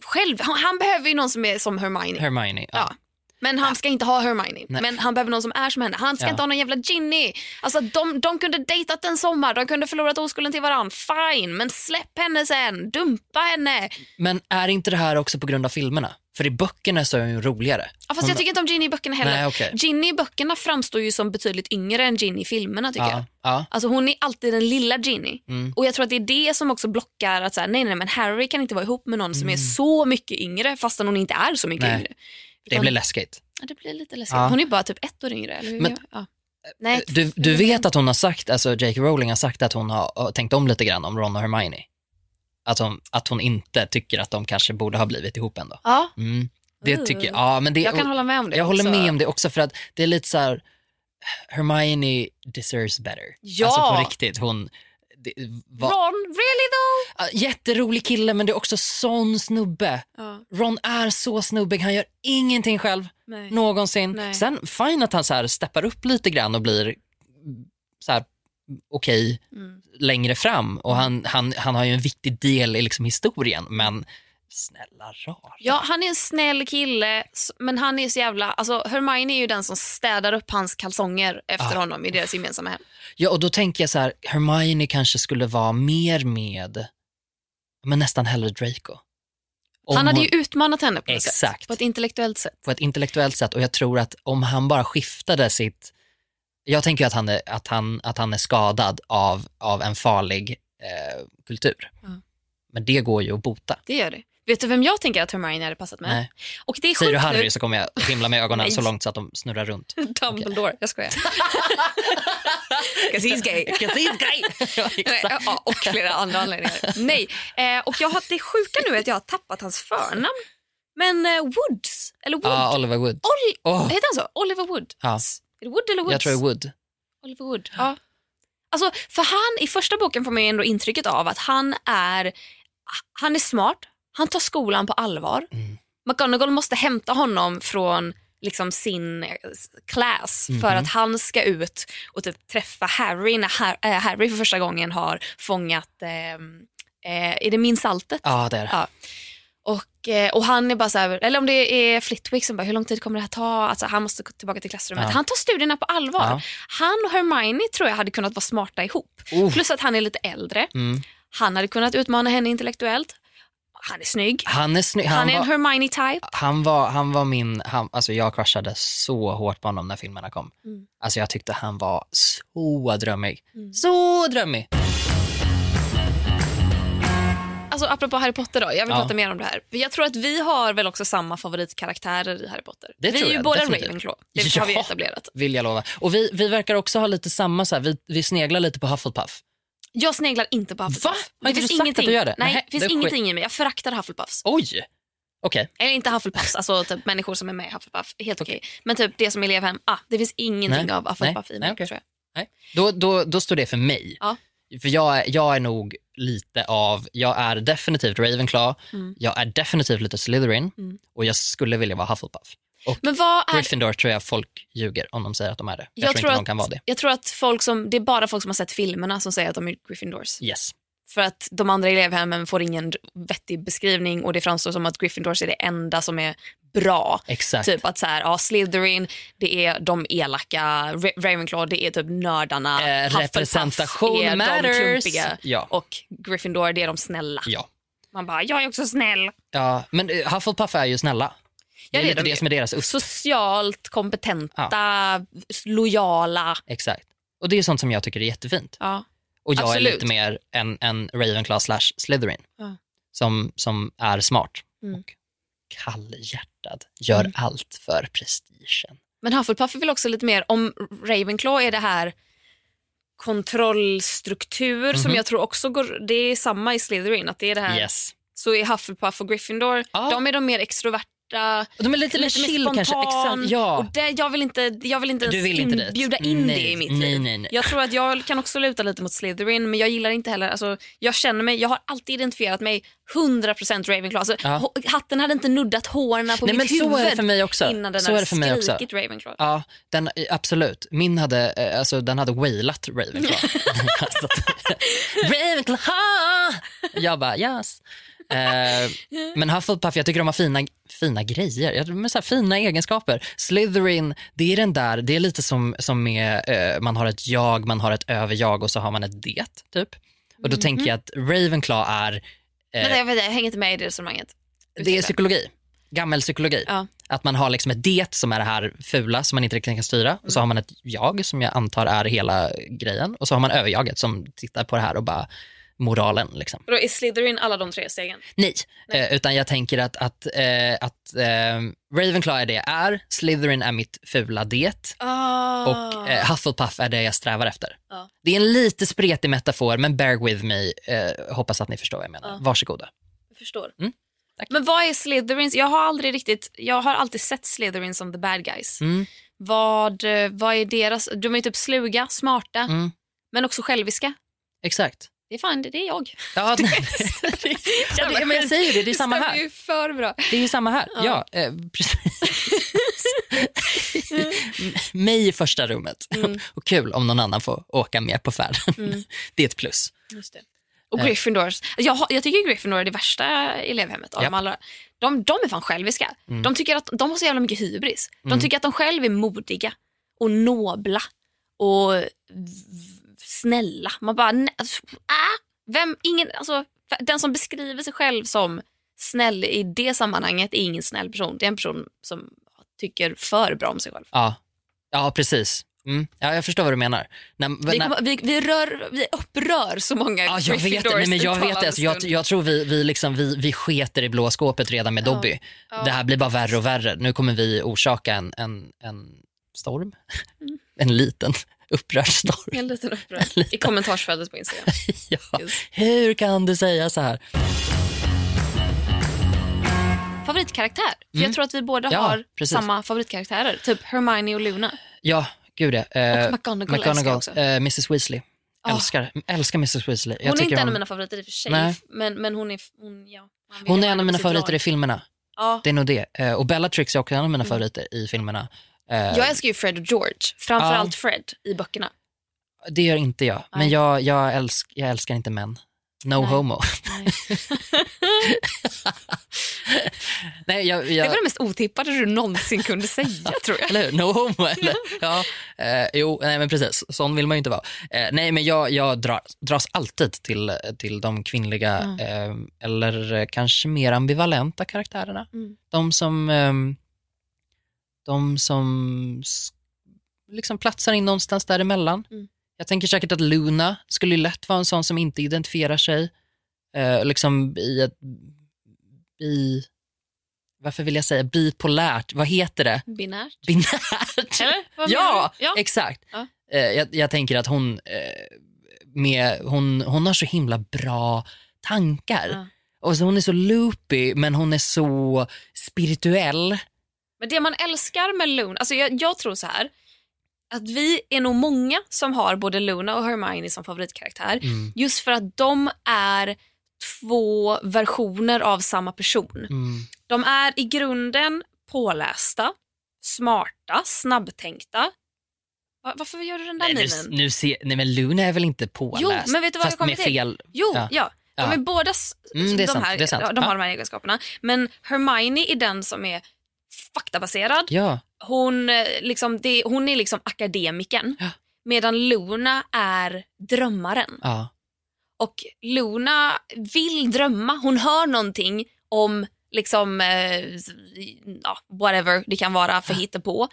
själv, han, han behöver ju någon som är som Hermione. Hermione. Ja. Ja. Men han ska inte ha Hermione. Nej. Men han behöver någon som är som henne. Han ska Ja. inte ha någon jävla Ginny. Alltså, de, de kunde dejtat en sommar, de kunde förlorat oskulden till varandra. Fine, men släpp henne sen. Dumpa henne. Men är inte det här också på grund av filmerna? För i böckerna så är hon ju roligare. Ja, fast Hon- jag tycker inte om Ginny i böckerna heller. Nej, okej. Ginny i böckerna framstår ju som betydligt yngre än Ginny i filmerna tycker jag. Ja, ja. Alltså hon är alltid den lilla Ginny. Mm. Och jag tror att det är det som också blockar att så här, nej, nej, men Harry kan inte vara ihop med någon som Mm. är så mycket yngre fastän hon inte är så mycket Nej. yngre. Det blir läskigt. Ja, det blir lite läskigt. Ja. Hon är bara typ ett år yngre. Eller hur? Men- ja. Nej, Du, du vet att hon har sagt, alltså J.K. Rowling har sagt att hon har tänkt om lite grann om Ron och Hermione. Att hon, att hon inte tycker att de kanske borde ha blivit ihop ändå. Ja, Mm. Det tycker jag. Ja, men det, jag kan hålla med om det. jag håller också. med om det också för att det är lite så här, Hermione deserves better. Ja. Alltså på riktigt, hon det, var, Ron, really though? Jätterolig kille men det är också sån snubbe. Ja, Ron är så snubbig, han gör ingenting själv nej. någonsin. Nej. Sen fine att han så här steppar upp lite grann och blir mm, så här okej Mm. längre fram och han, han, han har ju en viktig del i liksom historien men snälla rara. Ja, han är en snäll kille, men han är så jävla... Alltså, Hermione är ju den som städar upp hans kalsonger efter Ah. honom i deras gemensamma hem. Ja, och då tänker jag så här, Hermione kanske skulle vara mer med, men nästan hellre Draco. Om han hade hon- ju utmanat henne på, något sätt, Exakt. på ett intellektuellt sätt. på ett intellektuellt sätt och jag tror att om han bara skiftade sitt, jag tänker att han är, att han, att han är skadad av, av en farlig eh, kultur. Ja. Men det går ju att bota. Det gör det. Vet du vem jag tänker att Hermione hade passat med? Nej. Och det är Säger du Harry nu. så kommer jag himla med ögonen så långt så att de snurrar runt. Dumbledore, jag skojar. 'Cause he's gay. ja, Nej, exakt. ja, och flera andra anledningar. Nej, eh, och jag har, det sjuka nu är att jag har tappat hans förnamn. Men eh, Woods, eller Wood. Ja, Oliver Wood. Ol- Åh, Heter han så? Oliver Wood? Ja. Är det Wood eller Woods? jag tror det är Wood. Oliver Wood. Ja. Alltså, för han, I första boken får man ju ändå intrycket av att han är, han är smart, han tar skolan på allvar. Mm. McGonagall måste hämta honom från liksom sin eh, class för Mhm. att han ska ut och typ träffa Harry när äh, Harry för första gången har fångat, eh, eh, är det Min saltet? Ja, det är det. Ja. Och, eh, och han är bara så här, eller om det är Flitwick som bara, hur lång tid kommer det här ta? Alltså, han måste gå tillbaka till klassrummet. Ja. Han tar studierna på allvar. Ja. Han och Hermione tror jag hade kunnat vara smarta ihop. Oh. Plus att han är lite äldre. Mm. Han hade kunnat utmana henne intellektuellt. Han är snygg. Han är snygg. Han, Han, är en var, Hermione-type. han, var, han var min, han, alltså jag crushade så hårt på honom när filmerna kom. Mm. Alltså jag tyckte han var så drömmig. Mm. Så drömmig. alltså, apropå Harry Potter då, jag vill Ja. prata mer om det här. Jag tror att vi har väl också samma favoritkaraktärer i Harry Potter. Det vi tror är ju jag, båda definitivt. Ravenclaw, det har vi Ja. etablerat. Vill jag lova. Och vi, vi verkar också ha lite samma, så här, vi, vi sneglar lite på Hufflepuff. Jag sneglar inte på Hufflepuff. Va? Har inte du sagt att det? Nej, Nej, det finns det är ingenting i mig. Jag föraktar Hufflepuffs. Oj! Okej. Eller inte Hufflepuffs, alltså typ människor som är med i Hufflepuff. Helt okej. Men typ det som elevhem, ah, det finns ingenting Nej. av Hufflepuff Nej. i mig. Nej, okej. tror jag. Nej. Då, då, då står det för mig. Ja. För jag, är- jag är nog lite av, jag är definitivt Ravenclaw, Mm. jag är definitivt lite Slytherin Mm. och jag skulle vilja vara Hufflepuff. Men vad är... Gryffindor tror jag folk ljuger om de säger att de är det. Jag, Jag tror tror inte att- de kan vara det. Jag tror att folk som, det är bara folk som har sett filmerna som säger att de är Gryffindors. Yes. För att de andra elevhemmen får ingen vettig beskrivning och det framstår som att Gryffindors är det enda som är bra. Exakt. Typ att så här, ja, Slytherin, det är de elaka, Ra- Ravenclaw, det är typ nördarna, Eh, representation är de matters. klumpiga Ja. och Gryffindor, det är de snälla. Ja. Man bara, jag är också snäll. ja. Men eh, Hufflepuff är ju snälla. Det är är lite de det som är deras USP. Socialt kompetenta, lojala. Exakt. Och det är sånt som jag tycker är jättefint. Ja. Och jag Absolut. är lite mer en, en Ravenclaw slash Slytherin. Ja. Som, som är smart Mm. och kallhjärtad. Gör Mm. allt för prestigen. Men Hufflepuff är väl också lite mer, om Ravenclaw är det här kontrollstruktur som Mhm. jag tror också går, det är samma i Slytherin, att det är det här, Yes. så är Hufflepuff och Gryffindor, Ja. de är de mer extroverta, Och de är lite, lite mer chill mer kanske. spontan. Exakt. Ja. Och det, jag, vill inte, jag vill inte ens vill inte bjuda in nej, det i mitt nej, liv. Nej, nej. Jag tror att jag kan också luta lite mot Slytherin men jag gillar inte heller, alltså, jag känner mig, jag har alltid identifierat mig 100% Ravenclaw. Alltså, Ja. Hatten hade inte nuddat hårarna på Nej, mitt men så huvud är det för mig också. innan den Så hade är det för mig också. skrikit Ravenclaw. Ja, den, absolut. Min hade, eh, alltså, den hade wailat Ravenclaw. Så att- Ravenclaw! Jag bara yes. Eh, men Hufflepuff, jag tycker de har fina, fina grejer. De har så här fina egenskaper. Slytherin, det är den där, det är lite som, som med, eh, man har ett jag, man har ett överjag och så har man ett det. Typ. Och då tänker jag att Ravenclaw är, eh, Vänta, jag, vet, jag hänger inte med i det resonemanget. det är psykologi. Gammelpsykologi. Ja. Att man har liksom ett det som är det här fula som man inte riktigt kan styra. Och så har man ett jag som jag antar är hela grejen. Och så har man överjaget som tittar på det här och bara moralen. Liksom. Då är Slytherin alla de tre stegen? Nej, Eh, utan jag tänker att, att, eh, att eh, Ravenclaw är det jag är, Slytherin är mitt fula det Ah. och eh, Hufflepuff är det jag strävar efter. Ja. Det är en lite spretig metafor men bear with me. Eh, hoppas att ni förstår vad jag menar. Ja. Varsågoda. Jag förstår. Mm. Men vad är Slytherins? Jag har aldrig riktigt, jag har alltid sett Slytherin som the bad guys. Mm. Vad, eh, vad är deras, de är typ sluga, smarta, Mm. men också själviska. Exakt. Det är fan, det det är jag. Ja, nej. ja, det, men jag säger ju det, det är samma här. ju för bra. Det är ju samma här. Ja. Ja. eh, precis. Mig i första rummet. Mm. Och kul om någon annan får åka med på färden. Mm. Det är ett plus. Just det. Och Eh. Gryffindors. Jag, jag tycker Gryffindor är det värsta elevhemmet av Japp. dem alla. De, de är fan själviska. Mm. De tycker att de har så jävla mycket hybris. De Mm. tycker att de själva är modiga och nobla och snälla. Man bara, nej, alltså, ah, vem, ingen, alltså, den som beskriver sig själv som snäll i det sammanhanget är ingen snäll person. Det är en person som tycker för bra om sig själv. Ja, ja precis. Mm. Ja, jag förstår vad du menar. När, Vi, när, vi, vi, rör, vi upprör så många ja, jag vet, Gryffindors nej, men jag, vet det. Alltså, jag, jag tror vi, vi, liksom, vi, vi sketer i blå skåpet redan med Ja. Dobby. Ja. Det här blir bara värre och värre. Nu kommer vi orsaka en, en, en storm. Mm. En liten upprörd storm. En liten upprörd i kommentarsfältet på Instagram. ja. Just. Hur kan du säga så här? Favoritkaraktär? För Mm. Jag tror att vi båda Ja, har precis. samma favoritkaraktärer. Typ Hermione och Luna. Ja, gud ja. Eh, Och McGonagall, McGonagall, också. eh, Mrs Weasley. Ja. Älskar, älskar Mrs Weasley. Jag Hon är inte en hon, av mina favoriter i och för sig. Men, men hon är... Hon, ja, hon är en av mina favoriter lag. i filmerna. Ja. Det är nog det. Eh, och Bellatrix är också en av mina Mm. favoriter i filmerna. Eh, Jag älskar ju Fred och George. Framförallt Ja. Fred i böckerna. Det gör inte jag. Men jag, jag, älsk, jag älskar inte män. No Nej. homo. Nej. Nej, jag, Det jag, var det mest otippade du någonsin kunde säga tror jag. Eller hur? No homo. Eller? Ja, eh, jo, nej, men precis. Sån vill man ju inte vara. Eh, nej, men jag, jag drar, dras alltid till, till de kvinnliga Mm. eh, eller kanske mer ambivalenta karaktärerna. Mm. De som, ehm, de som liksom platsar in någonstans däremellan. Mm. Jag tänker säkert att Luna skulle lätt vara en sån som inte identifierar sig eh, liksom i ett bi, varför vill jag säga bipolärt, vad heter det? Binärt. Binärt. Eller? Ja, ja. exakt. Ja. Eh, jag, jag tänker att hon, eh, med, hon, hon har så himla bra tankar. Ja. Och så hon är så loopy men hon är så spirituell. Men det man älskar med Luna, alltså jag, jag tror så här att vi är nog många som har både Luna och Hermione som favoritkaraktär Mm. just för att de är två versioner av samma person. Mm. De är i grunden pålästa, smarta, snabbtänkta. Va- varför gör du den där Nej, minen? nu, nu ser, nej men Luna är väl inte påläst? Jo, men vet du vad jag kommer till? fel... Jo, Ja. ja. De Ja. är båda Mm, de, sant, här, de har Ja. de här egenskaperna. Men Hermione är den som är faktabaserad. Ja, Hon, eh, liksom, det, hon är liksom akademikern. Ja. Medan Luna är drömmaren. ja. Och Luna vill drömma. Hon hör någonting om liksom, eh, ja, whatever det kan vara för hittepå.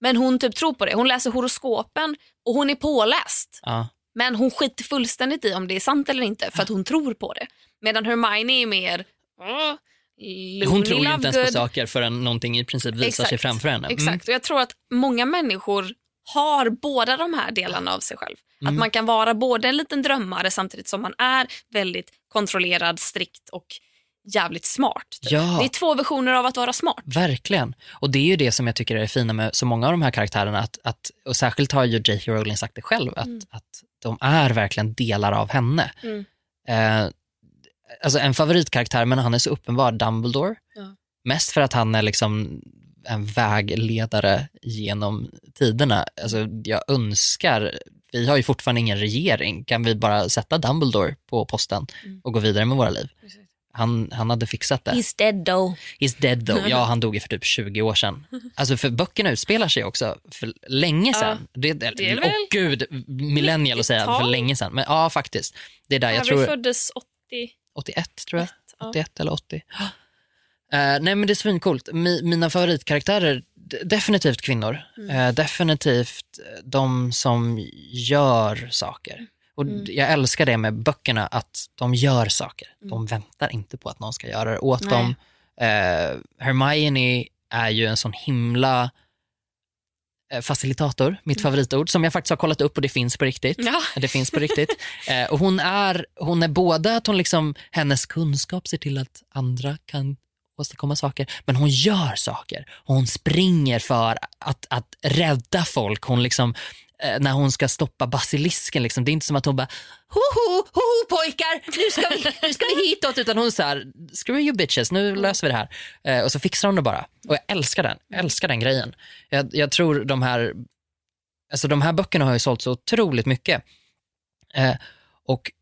Men hon typ tror på det. Hon läser horoskopen och hon är påläst. ja. Men hon skiter fullständigt i om det är sant eller inte för att hon tror på det. Medan Hermione är mer... "Åh, Hon tror ju inte ens på Lovegood." saker förrän någonting i princip visar sig Exakt. framför henne. Mm. Exakt, och jag tror att många människor har båda de här delarna av sig själv. Att Mm. man kan vara både en liten drömmare samtidigt som man är väldigt kontrollerad, strikt och jävligt smart. typ. Ja. Det är två versioner av att vara smart. Verkligen. Och det är ju det som jag tycker är det fina med så många av de här karaktärerna. Att, att, och särskilt har ju J.K. Rowling sagt det själv, att, Mm. att de är verkligen delar av henne. Mm. Eh, alltså en favoritkaraktär, men han är så uppenbar, Dumbledore. Ja. Mest för att han är liksom en vägledare genom tiderna. Alltså, jag önskar, vi har ju fortfarande ingen regering, kan vi bara sätta Dumbledore på posten Mm. och gå vidare med våra liv? Han, han hade fixat det. He's dead though. He's dead though. Ja, han dog ju för typ 20 år sedan. Alltså för böckerna utspelar sig också för länge sedan. Det, det, det är Åh väl gud, millennial att säga, för 90-tal? länge sedan. Men ja, faktiskt. Det är där, jag Harry tror föddes 80. 81 tror jag. Ja. 81 eller 80. Eh, nej men det är svincoolt. Mi, mina favoritkaraktärer, definitivt kvinnor. Mm. Eh, definitivt de som gör saker. Och Mm. Jag älskar det med böckerna, att de gör saker. De väntar inte på att någon ska göra det åt Mm. Nej. dem. Eh, Hermione är ju en sån himla facilitator, mitt favoritord, som jag faktiskt har kollat upp och det finns på riktigt. Ja. Det finns på riktigt. Eh, och hon är, hon är både att hon liksom, hennes kunskap ser till att andra kan åstadkomma saker, men hon gör saker. Hon springer för att, att rädda folk. Hon liksom, eh, Eh, när hon ska stoppa basilisken, liksom, det är inte som att hon bara hoho, hoho pojkar, nu ska vi, nu ska vi hitåt, utan hon så här, screw you bitches, nu löser vi det här. Eh, och så fixar hon det bara. Och jag älskar den, jag älskar den grejen. Jag, jag tror de här, alltså de här böckerna har ju sålt så otroligt mycket. Eh, och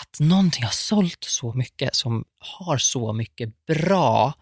att någonting har sålt så mycket, som har så mycket bra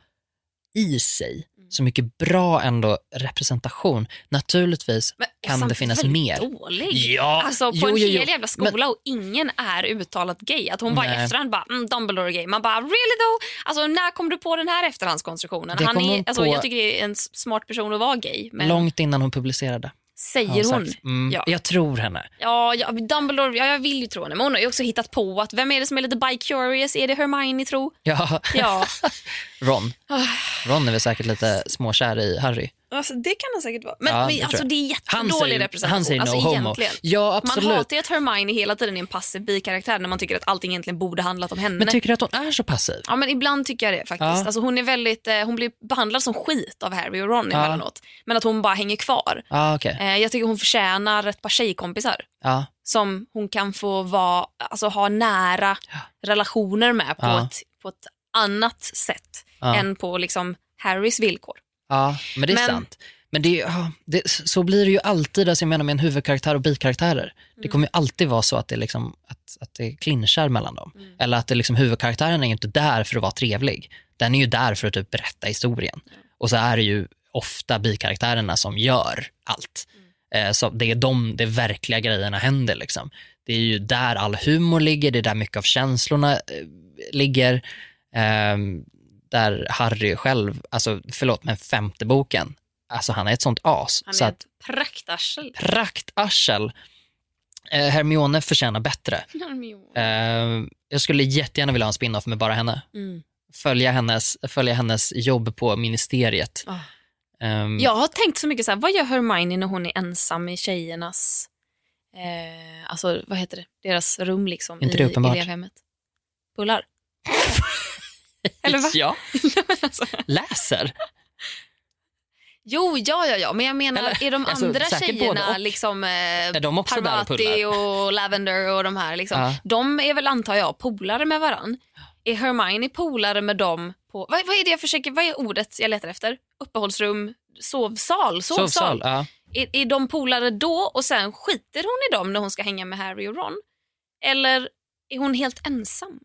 i sig, så mycket bra ändå representation. Naturligtvis Men kan det finnas mer. dålig. Ja, Alltså på jo, en jo, jo. hel jävla skola och ingen är uttalat gay. Att hon bara Nej. efterhand bara mm, Dumbledore är gay. Man bara really though? Alltså när kom du på den här efterhandskonstruktionen? Det Han är, alltså, på- Jag tycker det är en smart person att vara gay. Men Långt innan hon publicerade. Säger hon? Mm, Ja. Jag tror henne. Ja, ja, Dumbledore, ja, jag vill ju tro henne. Men hon har ju också hittat på att vem är det som är lite bi-curious? Är det Hermione tro? Ja, Ja, Ron. Ah. Ron är väl säkert lite småkär i Harry. Alltså, det kan han säkert vara. Men, Ja, men alltså, det är jättedålig representation. han säger no alltså, homo. egentligen. Ja, Man hatar ju att Hermione hela tiden är en passiv bikaraktär när man tycker att allting egentligen borde handlat om henne. Men tycker du att hon är så passiv? Ja men ibland tycker jag det faktiskt. Ja. Alltså, hon, är väldigt, eh, hon blir behandlad som skit av Harry och Ron Ja. emellanåt. Men att hon bara hänger kvar. Ja, okej. Eh, jag tycker hon förtjänar ett par tjejkompisar Ja, som hon kan få vara, alltså, ha nära relationer med på, ett, på ett annat sätt än på liksom, Harrys villkor. Ja, men det är Men- sant. Men det, ja, det, så blir det ju alltid, alltså jag menar med en huvudkaraktär och bikaraktärer. Det Mm. kommer ju alltid vara så att det, liksom, att, att det clinchar mellan dem. Mm. Eller att det liksom, huvudkaraktären är ju inte där för att vara trevlig. Den är ju där för att typ berätta historien. Och så är det ju ofta bikaraktärerna som gör allt. Mm. Eh, så det är de, de verkliga grejerna händer. Liksom. Det är ju där all humor ligger, det är där mycket av känslorna eh, ligger. Ehm, där Harry själv, alltså förlåt men femte boken, alltså han är ett sånt as. Han så är att ett praktarsel. praktarsel. Eh, Hermione förtjänar bättre. Eh, jag skulle jättegärna vilja ha en spin-off med bara henne. Mm. Följa hennes, följa hennes jobb på ministeriet. Ah. Ehm, Jag har tänkt så mycket så här, vad gör Hermione när hon är ensam i tjejernas, eh, alltså vad heter det, deras rum liksom Inte i det uppenbart? elevhemmet? Pullar? Eller va? Ja, alltså. läser. Jo, ja, ja, ja, men jag menar, Eller, är de alltså, andra både tjejerna, och. liksom eh, Är de också och Parvati pullar? och Lavender och de här, liksom, Ja. de är väl antar jag polare med varann. Är Hermione polare med dem på, vad, vad är det jag försöker, vad är ordet jag letar efter? Uppehållsrum, sovsal, sovsal. Sovsal. Ja. Är, är de polare då och sen skiter hon i dem när hon ska hänga med Harry och Ron? Eller är hon helt ensam?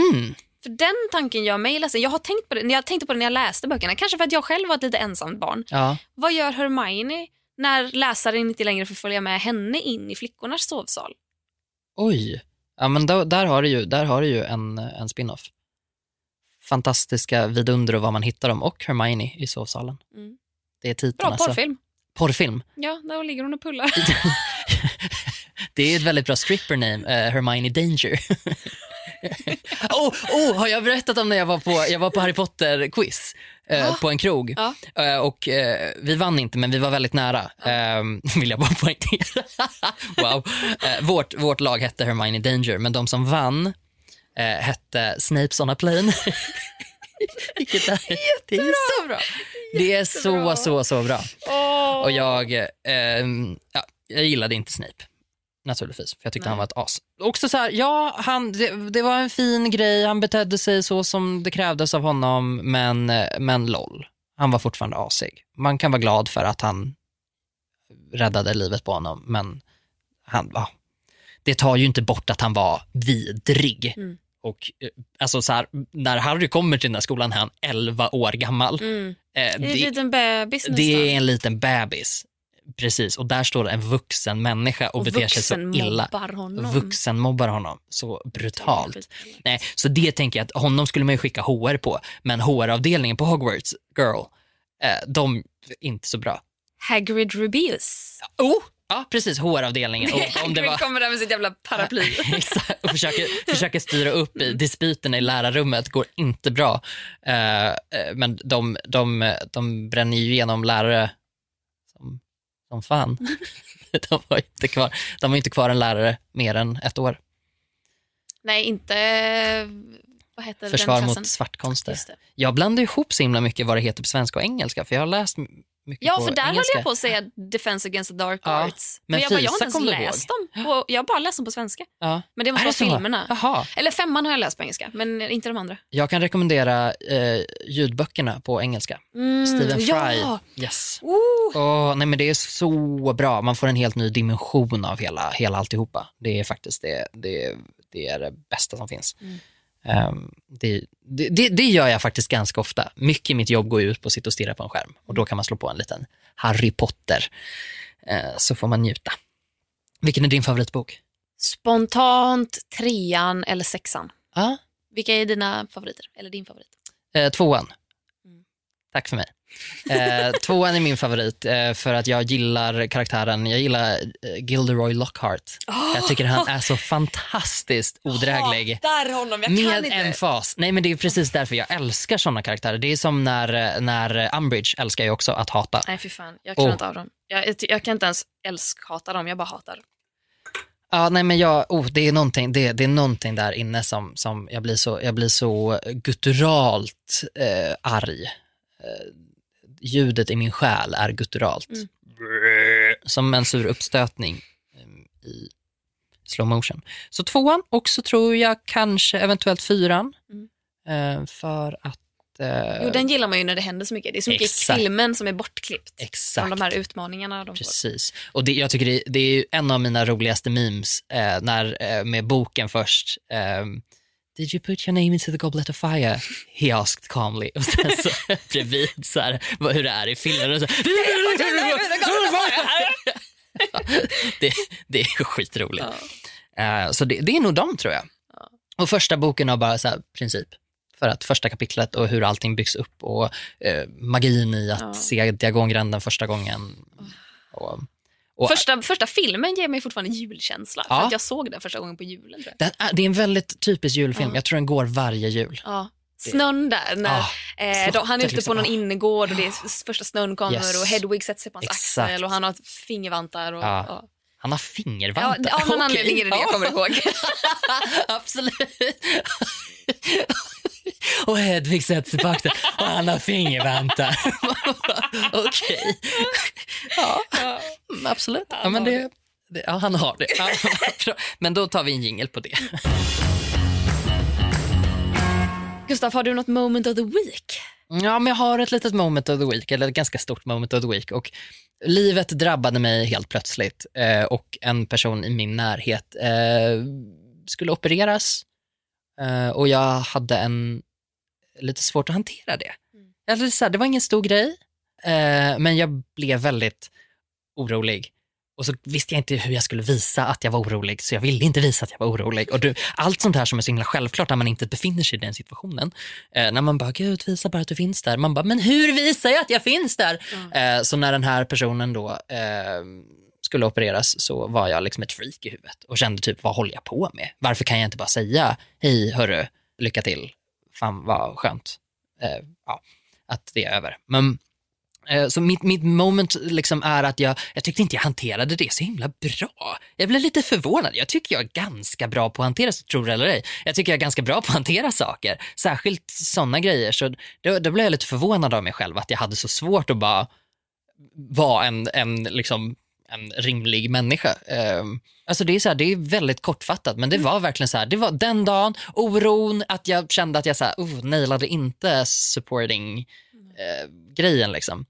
Hmm. För den tanken gör mig ledsen. Jag har tänkt på det, jag tänkte på det när jag läste böckerna. Kanske för att jag själv var ett lite ensamt barn. Ja. Vad gör Hermione när läsaren inte längre får följa med henne in i flickornas sovsal? Oj. Ja, men då, där har du ju, där har du ju en, en spin-off. Fantastiska vidunder och vad man hittar dem och Hermione i sovsalen. Mm. Det är titeln. Bra alltså. porrfilm. Porrfilm. Ja, där ligger hon och pullar. det är ett väldigt bra stripper name, eh, Hermione Danger. oh, oh, har jag berättat om när jag var på, jag var på Harry Potter-quiz eh, Ja. på en krog? Ja. Eh, och eh, Vi vann inte, men vi var väldigt nära, eh, vill jag bara poängtera. wow. Eh, vårt, vårt lag hette Hermione Danger, men de som vann eh, hette Snapes on a plane. Vilket är, det är så bra. Det är så, så, så bra. Och jag, eh, ja, jag gillade inte Snape. Naturligtvis, för jag tyckte Nej. han var ett as. Också så här, ja, han, det, det var en fin grej, han betedde sig så som det krävdes av honom, men, eh, men LOL. Han var fortfarande asig. Man kan vara glad för att han räddade livet på honom, men han, ja, det tar ju inte bort att han var vidrig. Mm. Och eh, alltså så här, när Harry kommer till den här skolan är han 11 år gammal. Mm. Eh, Det är en liten bebis nästan. det är en liten bebis. Precis, och där står en vuxen människa och, och beter sig så illa. mobbar honom. Vuxen mobbar honom så brutalt. Nej, så det tänker jag att honom skulle man ju skicka HR på, men HR-avdelningen på Hogwarts, girl, eh, de är inte så bra. Hagrid Rubeus. Oh! Ja, precis, HR-avdelningen. Och om det Hagrid var... kommer där med sitt jävla paraply. Och försöker, försöker styra upp i dispyterna i lärarrummet, går inte bra. Eh, men de, de, de bränner ju igenom lärare som, fan. de, var inte kvar, de var inte kvar en lärare mer än ett år. Nej, inte... Vad heter Försvar den klassen? mot svartkonster. Jag blandar ihop så himla mycket vad det heter på svenska och engelska, för jag har läst mycket Ja, på för där höll engelska. jag på att säga Defense against the dark Ja, arts. men jag, bara, jag har inte ens läst dem. Och jag har bara läst dem på svenska. Ja. Men det måste vara filmerna. Jaha. Eller femman har jag läst på engelska, men inte de andra. Jag kan rekommendera eh, ljudböckerna på engelska. Mm, Stephen Fry. Ja! Yes. Oh. Åh, nej men det är så bra. Man får en helt ny dimension av hela, hela alltihopa. Det är faktiskt det, det, det, är det bästa som finns. Mm. Ehm, det, det, det, gör jag faktiskt ganska ofta. Mycket i mitt jobb går ut på att sitta och stirra på en skärm och då kan man slå på en liten Harry Potter. Eh, så får man njuta. Vilken är din favoritbok? Spontant trean eller sexan. Ja, Vilka är dina favoriter? Eller din favorit? eh, tvåan. Mm. Tack för mig. Eh, tvåan är min favorit eh, för att jag gillar karaktären. Jag gillar eh, Gilderoy Lockhart. Jag tycker han är så fantastiskt odräglig. Hatar honom, jag Med en fas. Nej men det är precis därför jag älskar såna karaktärer. Det är som när, när Umbridge älskar ju också att hata. Nej fy fan, jag klarar Oh. inte av dem. Jag, jag, jag kan inte ens älsk-hata dem, jag bara hatar. Ja, nej men jag, oh, det, är någonting, det, det är någonting där inne som, som jag, blir så, jag blir så gutturalt eh, arg. Eh, ljudet i min själ är gutturalt. Mm. Som en sur uppstötning eh, i slow motion. Så tvåan och så tror jag kanske eventuellt fyran. Mm. Eh, för att... Eh, Jo, den gillar man ju när det händer så mycket. Det är så mycket Exakt. i filmen som är bortklippt. Exakt. Från de här utmaningarna de får. Precis. Och det, jag tycker det, det är en av mina roligaste memes eh, när, eh, med boken först. ehm, Did you put your name into the goblet of fire? He asked calmly. Och sen så bredvid så här, vad- hur det är i filmen. Och så, det, det är skitroligt. Ja. Eh, så det, det är nog de tror jag. Ja. Och första boken har bara så här, princip. För att första kapitlet och hur allting byggs upp och eh, magin i att Ja. se diagongränden första gången. Och, Och, Första, första filmen ger mig fortfarande julkänsla. Ja. För att jag såg den första gången på julen. Den är, det är en väldigt typisk julfilm. Ja. Jag tror den går varje jul. Ja. Snön där, när eh, de, han är ute liksom. på någon Ah. innergård och det är första snön kommer Yes. och Hedwig sätter sig på hans Exakt. axel och han har fingervantar. Och, Ja. ja. Han har Ja, fingervantar. det- av någon Okej. anledning är det det jag Ja. kommer ihåg. Absolut. och Hedvig sätter sig på axeln och han har fingervantar. Okej. Ja, mm, absolut. Ja, men det, det, ja, han har det. Men då tar vi en jingel på det. Gustav, har du något moment of the week? Ja, men jag har ett litet moment of the week, eller ett ganska stort moment of the week. Och livet drabbade mig helt plötsligt eh, och en person i min närhet eh, skulle opereras eh, och jag hade en, lite svårt att hantera det. Jag hade så här, det var ingen stor grej, eh, men jag blev väldigt orolig. Och så visste jag inte hur jag skulle visa att jag var orolig, så jag ville inte visa att jag var orolig. Och du, allt sånt här som är så himla självklart när man inte befinner sig i den situationen. Eh, när man bara, gud visa bara att du finns där. Man bara, men hur visar jag att jag finns där? Eh, så när den här personen då eh, skulle opereras så var jag liksom ett freak i huvudet och kände typ, vad håller jag på med? Varför kan jag inte bara säga, hej hörru, lycka till, fan vad skönt eh, ja, att det är över. Men Eh, Så mitt, mitt moment liksom är att jag, jag tyckte inte jag hanterade det så himla bra. Jag blev lite förvånad. Jag tycker jag är ganska bra på att hantera, så tror det eller ej. Jag tycker jag är ganska bra på att hantera saker, särskilt sådana grejer. Så då, då blev jag lite förvånad av mig själv att jag hade så svårt att bara vara en, en, liksom, en rimlig människa. Um, alltså det, är så här, det är väldigt kortfattat, men det var verkligen så här, det var den dagen, oron, att jag kände att jag så här, oh, nailade inte supporting eh, grejen. Liksom.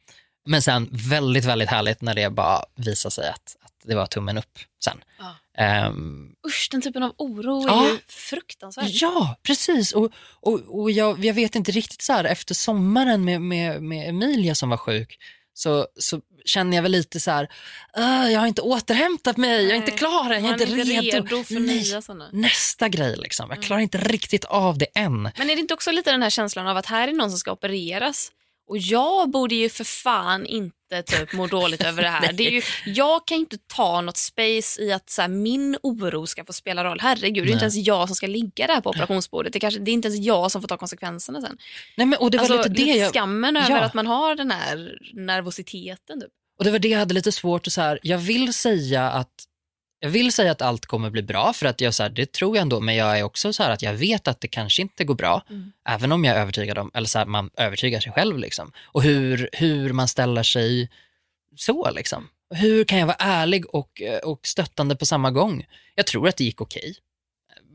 Men sen väldigt, väldigt härligt när det bara visade sig att, att det var tummen upp sen. Ja. Ehm, Usch, den typen av oro är Ja. ju fruktansvärd. ja, precis. Och, och, och jag, jag vet inte riktigt så här, efter sommaren med, med, med Emilia som var sjuk, så, så känner jag väl lite så här, "Ah, jag har inte återhämtat mig, jag är inte Nej, klar än, jag är inte redo. för Nej. Nästa grej liksom, Mm. jag klarar inte riktigt av det än. Men är det inte också lite den här känslan av att här är någon som ska opereras och jag borde ju för fan inte typ må dåligt över det här. Det är ju, jag kan inte ta något space i att så här, min oro ska få spela roll. Herregud, det är inte Nej. ens jag som ska ligga där på operationsbordet. Det, kanske, det är inte ens jag som får ta konsekvenserna sen. Nej, men, och det var alltså, lite det lite jag... skammen över Ja. att man har den här nervositeten. Typ. Och det var det jag hade lite svårt att så här, jag vill säga att jag vill säga att allt kommer bli bra för att jag så här, det tror jag ändå men jag är också så här att jag vet att det kanske inte går bra Mm. även om jag är övertygad om, eller så här, man övertygar sig själv liksom. Och hur, hur man ställer sig så liksom. Hur kan jag vara ärlig och, och stöttande på samma gång? Jag tror att det gick okej.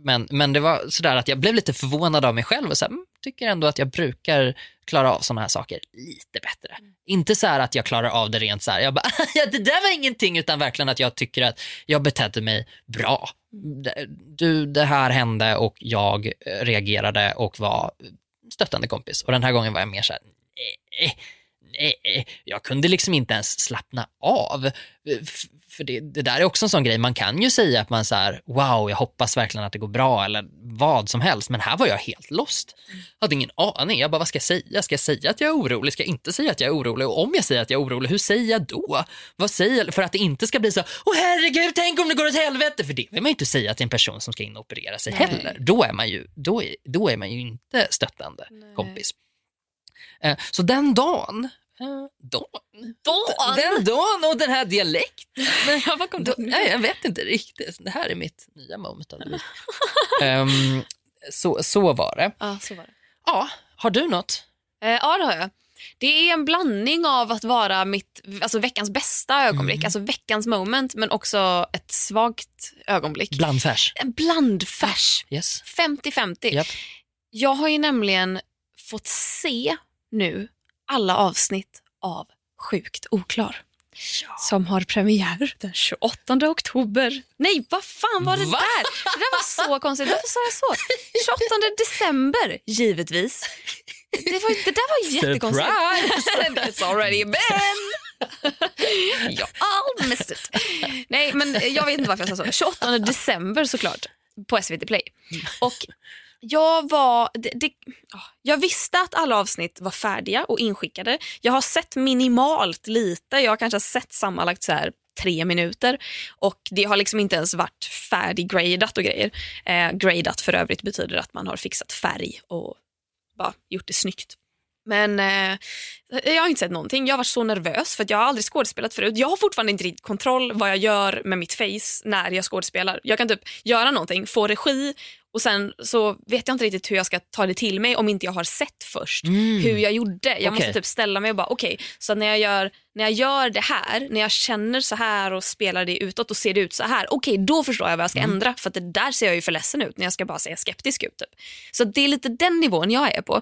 Men, men det var sådär att jag blev lite förvånad av mig själv och så här, mm, tycker ändå att jag brukar klara av sådana här saker lite bättre. Inte så här att jag klarar av det rent så här, jag bara, ja, det där var ingenting, utan verkligen att jag tycker att jag betedde mig bra. Det- Du, det här hände och jag eh, reagerade och var stöttande kompis. Och den här gången var jag mer så här, nej, nej, jag kunde liksom inte ens slappna av. För det, det där är också en sån grej, man kan ju säga att man så här, wow, jag hoppas verkligen att det går bra eller vad som helst, men här var jag helt lost. Hade ingen aning, jag bara, vad ska jag säga? Ska jag säga att jag är orolig? Ska jag inte säga att jag är orolig? Och om jag säger att jag är orolig, hur säger jag då? Vad säger jag? För att det inte ska bli så, åh herregud, tänk om det går åt helvete, för det vill man ju inte säga till en person som ska in och operera sig Nej. heller. Då är man ju, då är, då är man ju inte stöttande Nej. kompis. Eh, Så den dagen, dagen, Dagen? den dagen och den här dialekten. Ja, vad kom Då, nej, jag vet inte riktigt. Det här är mitt nya moment. Ehm, så, så var det. Ja, så var det. Ja, har du något? Eh, ja, det har jag. Det är en blandning av att vara mitt, alltså veckans bästa ögonblick, Mm. alltså veckans moment, men också ett svagt ögonblick. Blandfärs. en blandfärs. Yes. 50-50. Japp. Jag har ju nämligen fått se nu alla avsnitt av Sjukt oklar. Som har premiär den 28 oktober. Nej, vad fan var det Va? där? Det där var så konstigt. Varför sa jag så? 28 december, givetvis. Det, var, det där var jättekonstigt. It's already been. you all missed it. Nej, men jag vet inte varför jag sa så. 28 december såklart, på SVT Play. Och jag var... Det, det, jag visste att alla avsnitt var färdiga och inskickade. Jag har sett minimalt lite. Jag kanske har sett sammanlagt så här tre minuter och det har liksom inte ens varit färdiggradat och grejer. Eh, gradat för övrigt betyder att man har fixat färg och bara gjort det snyggt. Men eh, jag har inte sett någonting. Jag har varit så nervös för att jag har aldrig skådespelat förut. Jag har fortfarande inte riktigt kontroll vad jag gör med mitt face när jag skådespelar. Jag kan typ göra någonting, få regi och sen så vet jag inte riktigt hur jag ska ta det till mig om inte jag har sett först Mm. hur jag gjorde. Jag måste Okej. typ ställa mig och bara okej, så när jag, gör, när jag gör det här, när jag känner så här och spelar det utåt och ser det ut så här, okej då förstår jag vad jag ska ändra för att det där ser jag ju för ledsen ut när jag ska bara se skeptisk ut. Typ. Så det är lite den nivån jag är på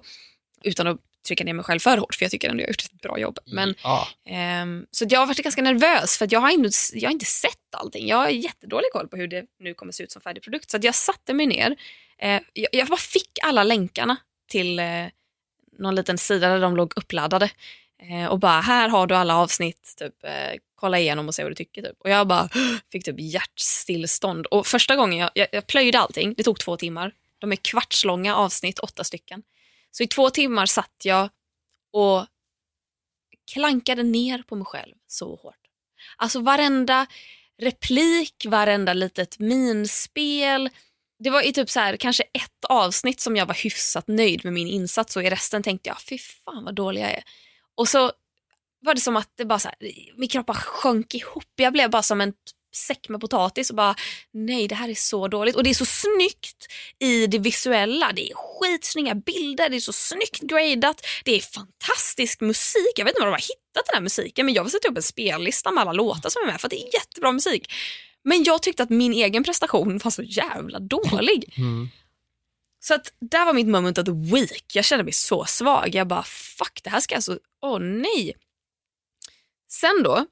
utan att trycka ner mig själv för hårt för jag tycker ändå jag har gjort ett bra jobb. Men, ja. ehm, så jag har varit ganska nervös för jag har, inte, jag har inte sett allting. Jag har jättedålig koll på hur det nu kommer se ut som färdig produkt. Så jag satte mig ner, eh, jag, jag bara fick alla länkarna till eh, någon liten sida där de låg uppladdade. Eh, och bara, här har du alla avsnitt, typ, eh, kolla igenom och se vad du tycker. Typ. Och jag bara fick typ hjärtstillstånd. Och första gången jag, jag, jag plöjde allting, det tog två timmar. De är kvartslånga avsnitt, åtta stycken. Så i två timmar satt jag och klankade ner på mig själv så hårt. Alltså varenda replik, varenda litet minspel. Det var i typ så här, kanske ett avsnitt som jag var hyfsat nöjd med min insats och i resten tänkte jag fy fan vad dålig jag är. Och så var det som att det bara så här, min kropp bara sjönk ihop. Jag blev bara som en säck med potatis och bara nej det här är så dåligt. Och det är så snyggt i det visuella. Det är skitsnygga bilder, det är så snyggt gradat, det är fantastisk musik. Jag vet inte var de har hittat den här musiken men jag vill sätta upp en spellista med alla låtar som är med för att det är jättebra musik. Men jag tyckte att min egen prestation var så jävla dålig. Mm. Så att där var mitt moment of the week. Jag kände mig så svag. Jag bara fuck det här ska alltså, åh nej. Sen då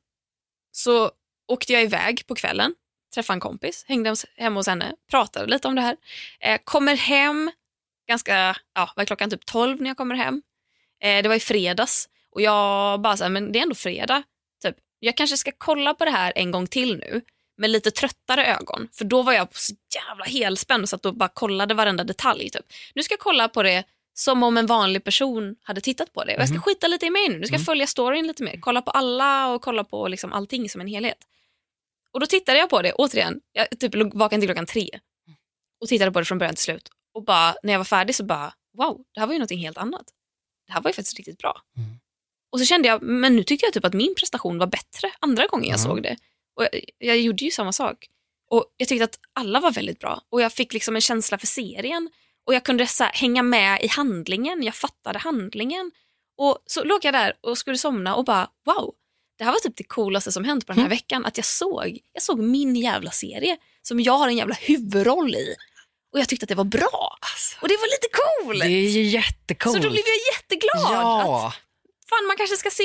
så åkte jag iväg på kvällen, träffade en kompis, hängde hemma hos henne, pratade lite om det här. Eh, kommer hem ganska, ja var klockan typ 12 när jag kommer hem. Eh, det var i fredags och jag bara så här, men det är ändå fredag. Typ, jag kanske ska kolla på det här en gång till nu med lite tröttare ögon. För då var jag på så jävla helspänn och satt och bara kollade varenda detalj. Typ. Nu ska jag kolla på det som om en vanlig person hade tittat på det. Och jag ska skita lite i mig nu. Nu ska jag följa storyn lite mer. Kolla på alla och kolla på liksom allting som en helhet. Och då tittade jag på det, återigen, jag typ vaken till klockan tre. Och tittade på det från början till slut. Och bara, när jag var färdig så bara, wow, det här var ju någonting helt annat. Det här var ju faktiskt riktigt bra. Mm. Och så kände jag, men nu tycker jag typ att min prestation var bättre andra gången jag Mm. såg det. Och jag, jag gjorde ju samma sak. Och jag tyckte att alla var väldigt bra. Och jag fick liksom en känsla för serien. Och jag kunde så här, hänga med i handlingen, jag fattade handlingen. Och så låg jag där och skulle somna och bara, wow, det här var typ det coolaste som hänt på den här Mm. veckan. Att jag såg, jag såg min jävla serie som jag har en jävla huvudroll i. Och jag tyckte att det var bra. Och det var lite coolt. Det är ju jättecoolt. Så då blev jag jätteglad. Att, Ja. fan, man kanske ska se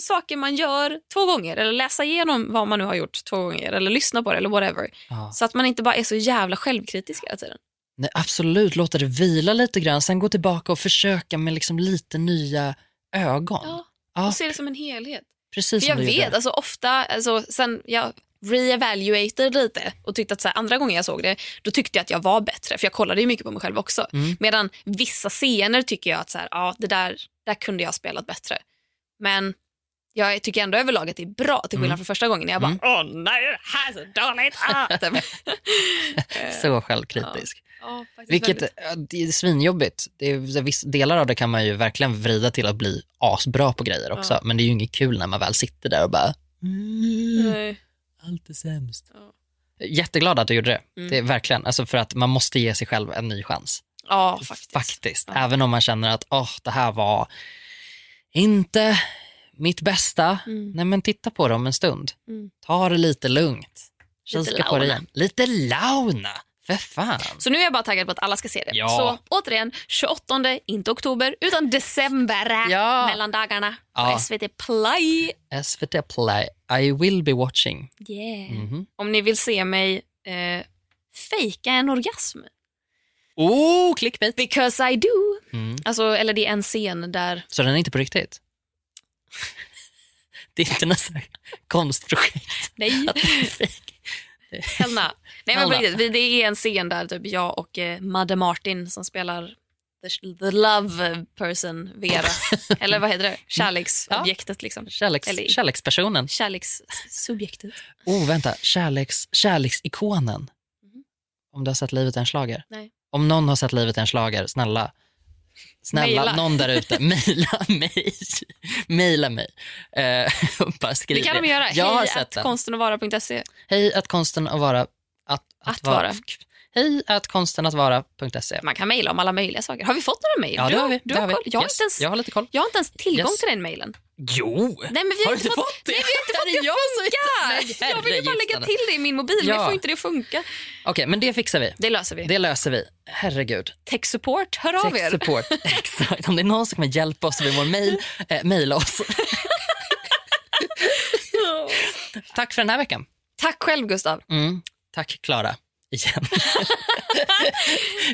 saker man gör två gånger eller läsa igenom vad man nu har gjort två gånger eller lyssna på det eller whatever. Ja. Så att man inte bara är så jävla självkritisk hela tiden. Nej, absolut, låta det vila lite grann, sen gå tillbaka och försöka med liksom lite nya ögon. Ja, Ja, och se det som en helhet. Precis För jag vet, alltså ofta, alltså, sen jag re-evaluated lite och tyckte att så här, andra gången jag såg det, då tyckte jag att jag var bättre. För jag kollade ju mycket på mig själv också. Mm. Medan vissa scener tycker jag att så här, ja, det där, där kunde jag ha spelat bättre. Men jag tycker ändå överlag att det är bra till skillnad Mm. från första gången jag bara, Mm. åh nej, det här är så dåligt. Ah, typ. Så självkritisk. ja, faktiskt Vilket väldigt. är svinjobbigt. Det är, vissa delar av det kan man ju verkligen vrida till att bli asbra på grejer också. Ja. Men det är ju inget kul när man väl sitter där och bara, mm, allt är sämst. Ja. Jätteglad att du gjorde det. Mm. det är verkligen, alltså för att man måste ge sig själv en ny chans. Ja, faktiskt. Faktiskt. Även om man känner att åh, det här var inte mitt bästa. Mm. Nej men titta på det om en stund. Mm. Ta det lite lugnt. Lite Kika på det launa. igen. Lite launa. För fan. Så nu är jag bara taggad på att alla ska se det. Ja. Så återigen, 28, inte oktober, utan december. Ja. Mellan dagarna på Ja. SVT Play. SVT Play. I will be watching. Yeah. Mhm. Om ni vill se mig eh, fejka en orgasm. Oh, clickbait. Because I do. Mm. Alltså, eller det är en scen där... Så den är inte på riktigt? det är inte något konstprojekt. Nej, Att. Helna. Nej men riktigt, det är en scen där typ jag och eh, Madde Martin som spelar the, the love person Vera. Eller vad heter det? Kärleksobjektet liksom. Kärleks, Eller- kärlekspersonen. Kärlekssubjektet. Oh, vänta. Kärleks, kärleksikonen. Mhm. Om du har sett Livet är en schlager. Nej. Om någon har sett Livet är en schlager, snälla. Snälla, Maila. någon där ute, mejla mig. Mejla mig. Och bara skriv Det kan de göra. Jag Hej att den. konstenattvara.se. Hej att konsten att vara... Att, Att vara. Hej att konsten att vara.se. Man kan mejla om alla möjliga saker. Har vi fått några mejl? Ja, det har- vi. Du har har vi. Jag, har Yes, ens, jag har lite koll. jag har inte ens tillgång Yes. till den mejlen. Jo! Nej, men vi har, har inte fått, det? Nej, vi har inte fått det det jag att funka. Jag vill ju bara lägga till det i min mobil, men Ja. jag får inte det att funka. Okej, men det fixar vi. Det löser vi. Det löser vi. Herregud. Tech support, hör av Tech er. support. Exakt. Om det är någon som kommer hjälpa oss med vår mejl, eh, mejla oss. Tack för den här veckan. Tack själv Gustav. Mm. Tack Klara. Igen.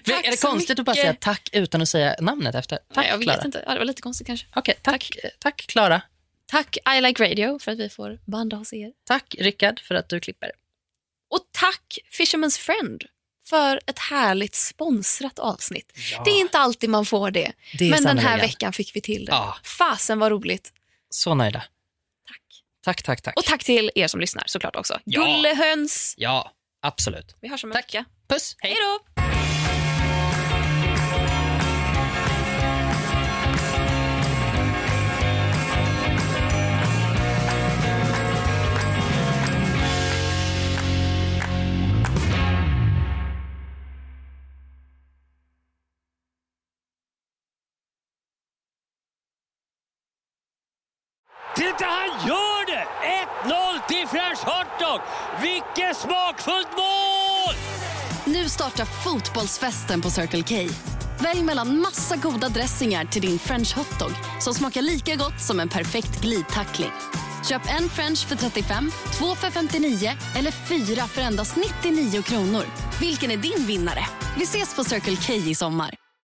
Tack är det konstigt att bara mycket. säga tack utan att säga namnet efter? Tack Nej, jag vet Klara. inte. Ja, det var lite konstigt kanske. Okej, tack, eh, tack Klara. Tack I Like Radio för att vi får banda hos er. Tack Rickard för att du klipper. Och tack Fisherman's Friend för ett härligt sponsrat avsnitt. Ja. Det är inte alltid man får det, Det men den här sannerligen. veckan fick vi till det. Ja. Fasen var roligt. Så nöjda. Tack. Tack, tack, tack. Och tack till er som lyssnar såklart också. Ja. Gullehöns. Ja, absolut. Vi hörs om en Tack. vecka. Puss, Hej då! Titta, han gör det! 1-0 till French Hotdog! Vilket smakfullt mål! Nu startar fotbollsfesten på Circle K. Välj mellan massa goda dressingar till din french hotdog som smakar lika gott som en perfekt glidtackling. Köp en french för 35, två för 59 eller fyra för endast 99 kronor. Vilken är din vinnare? Vi ses på Circle K i sommar.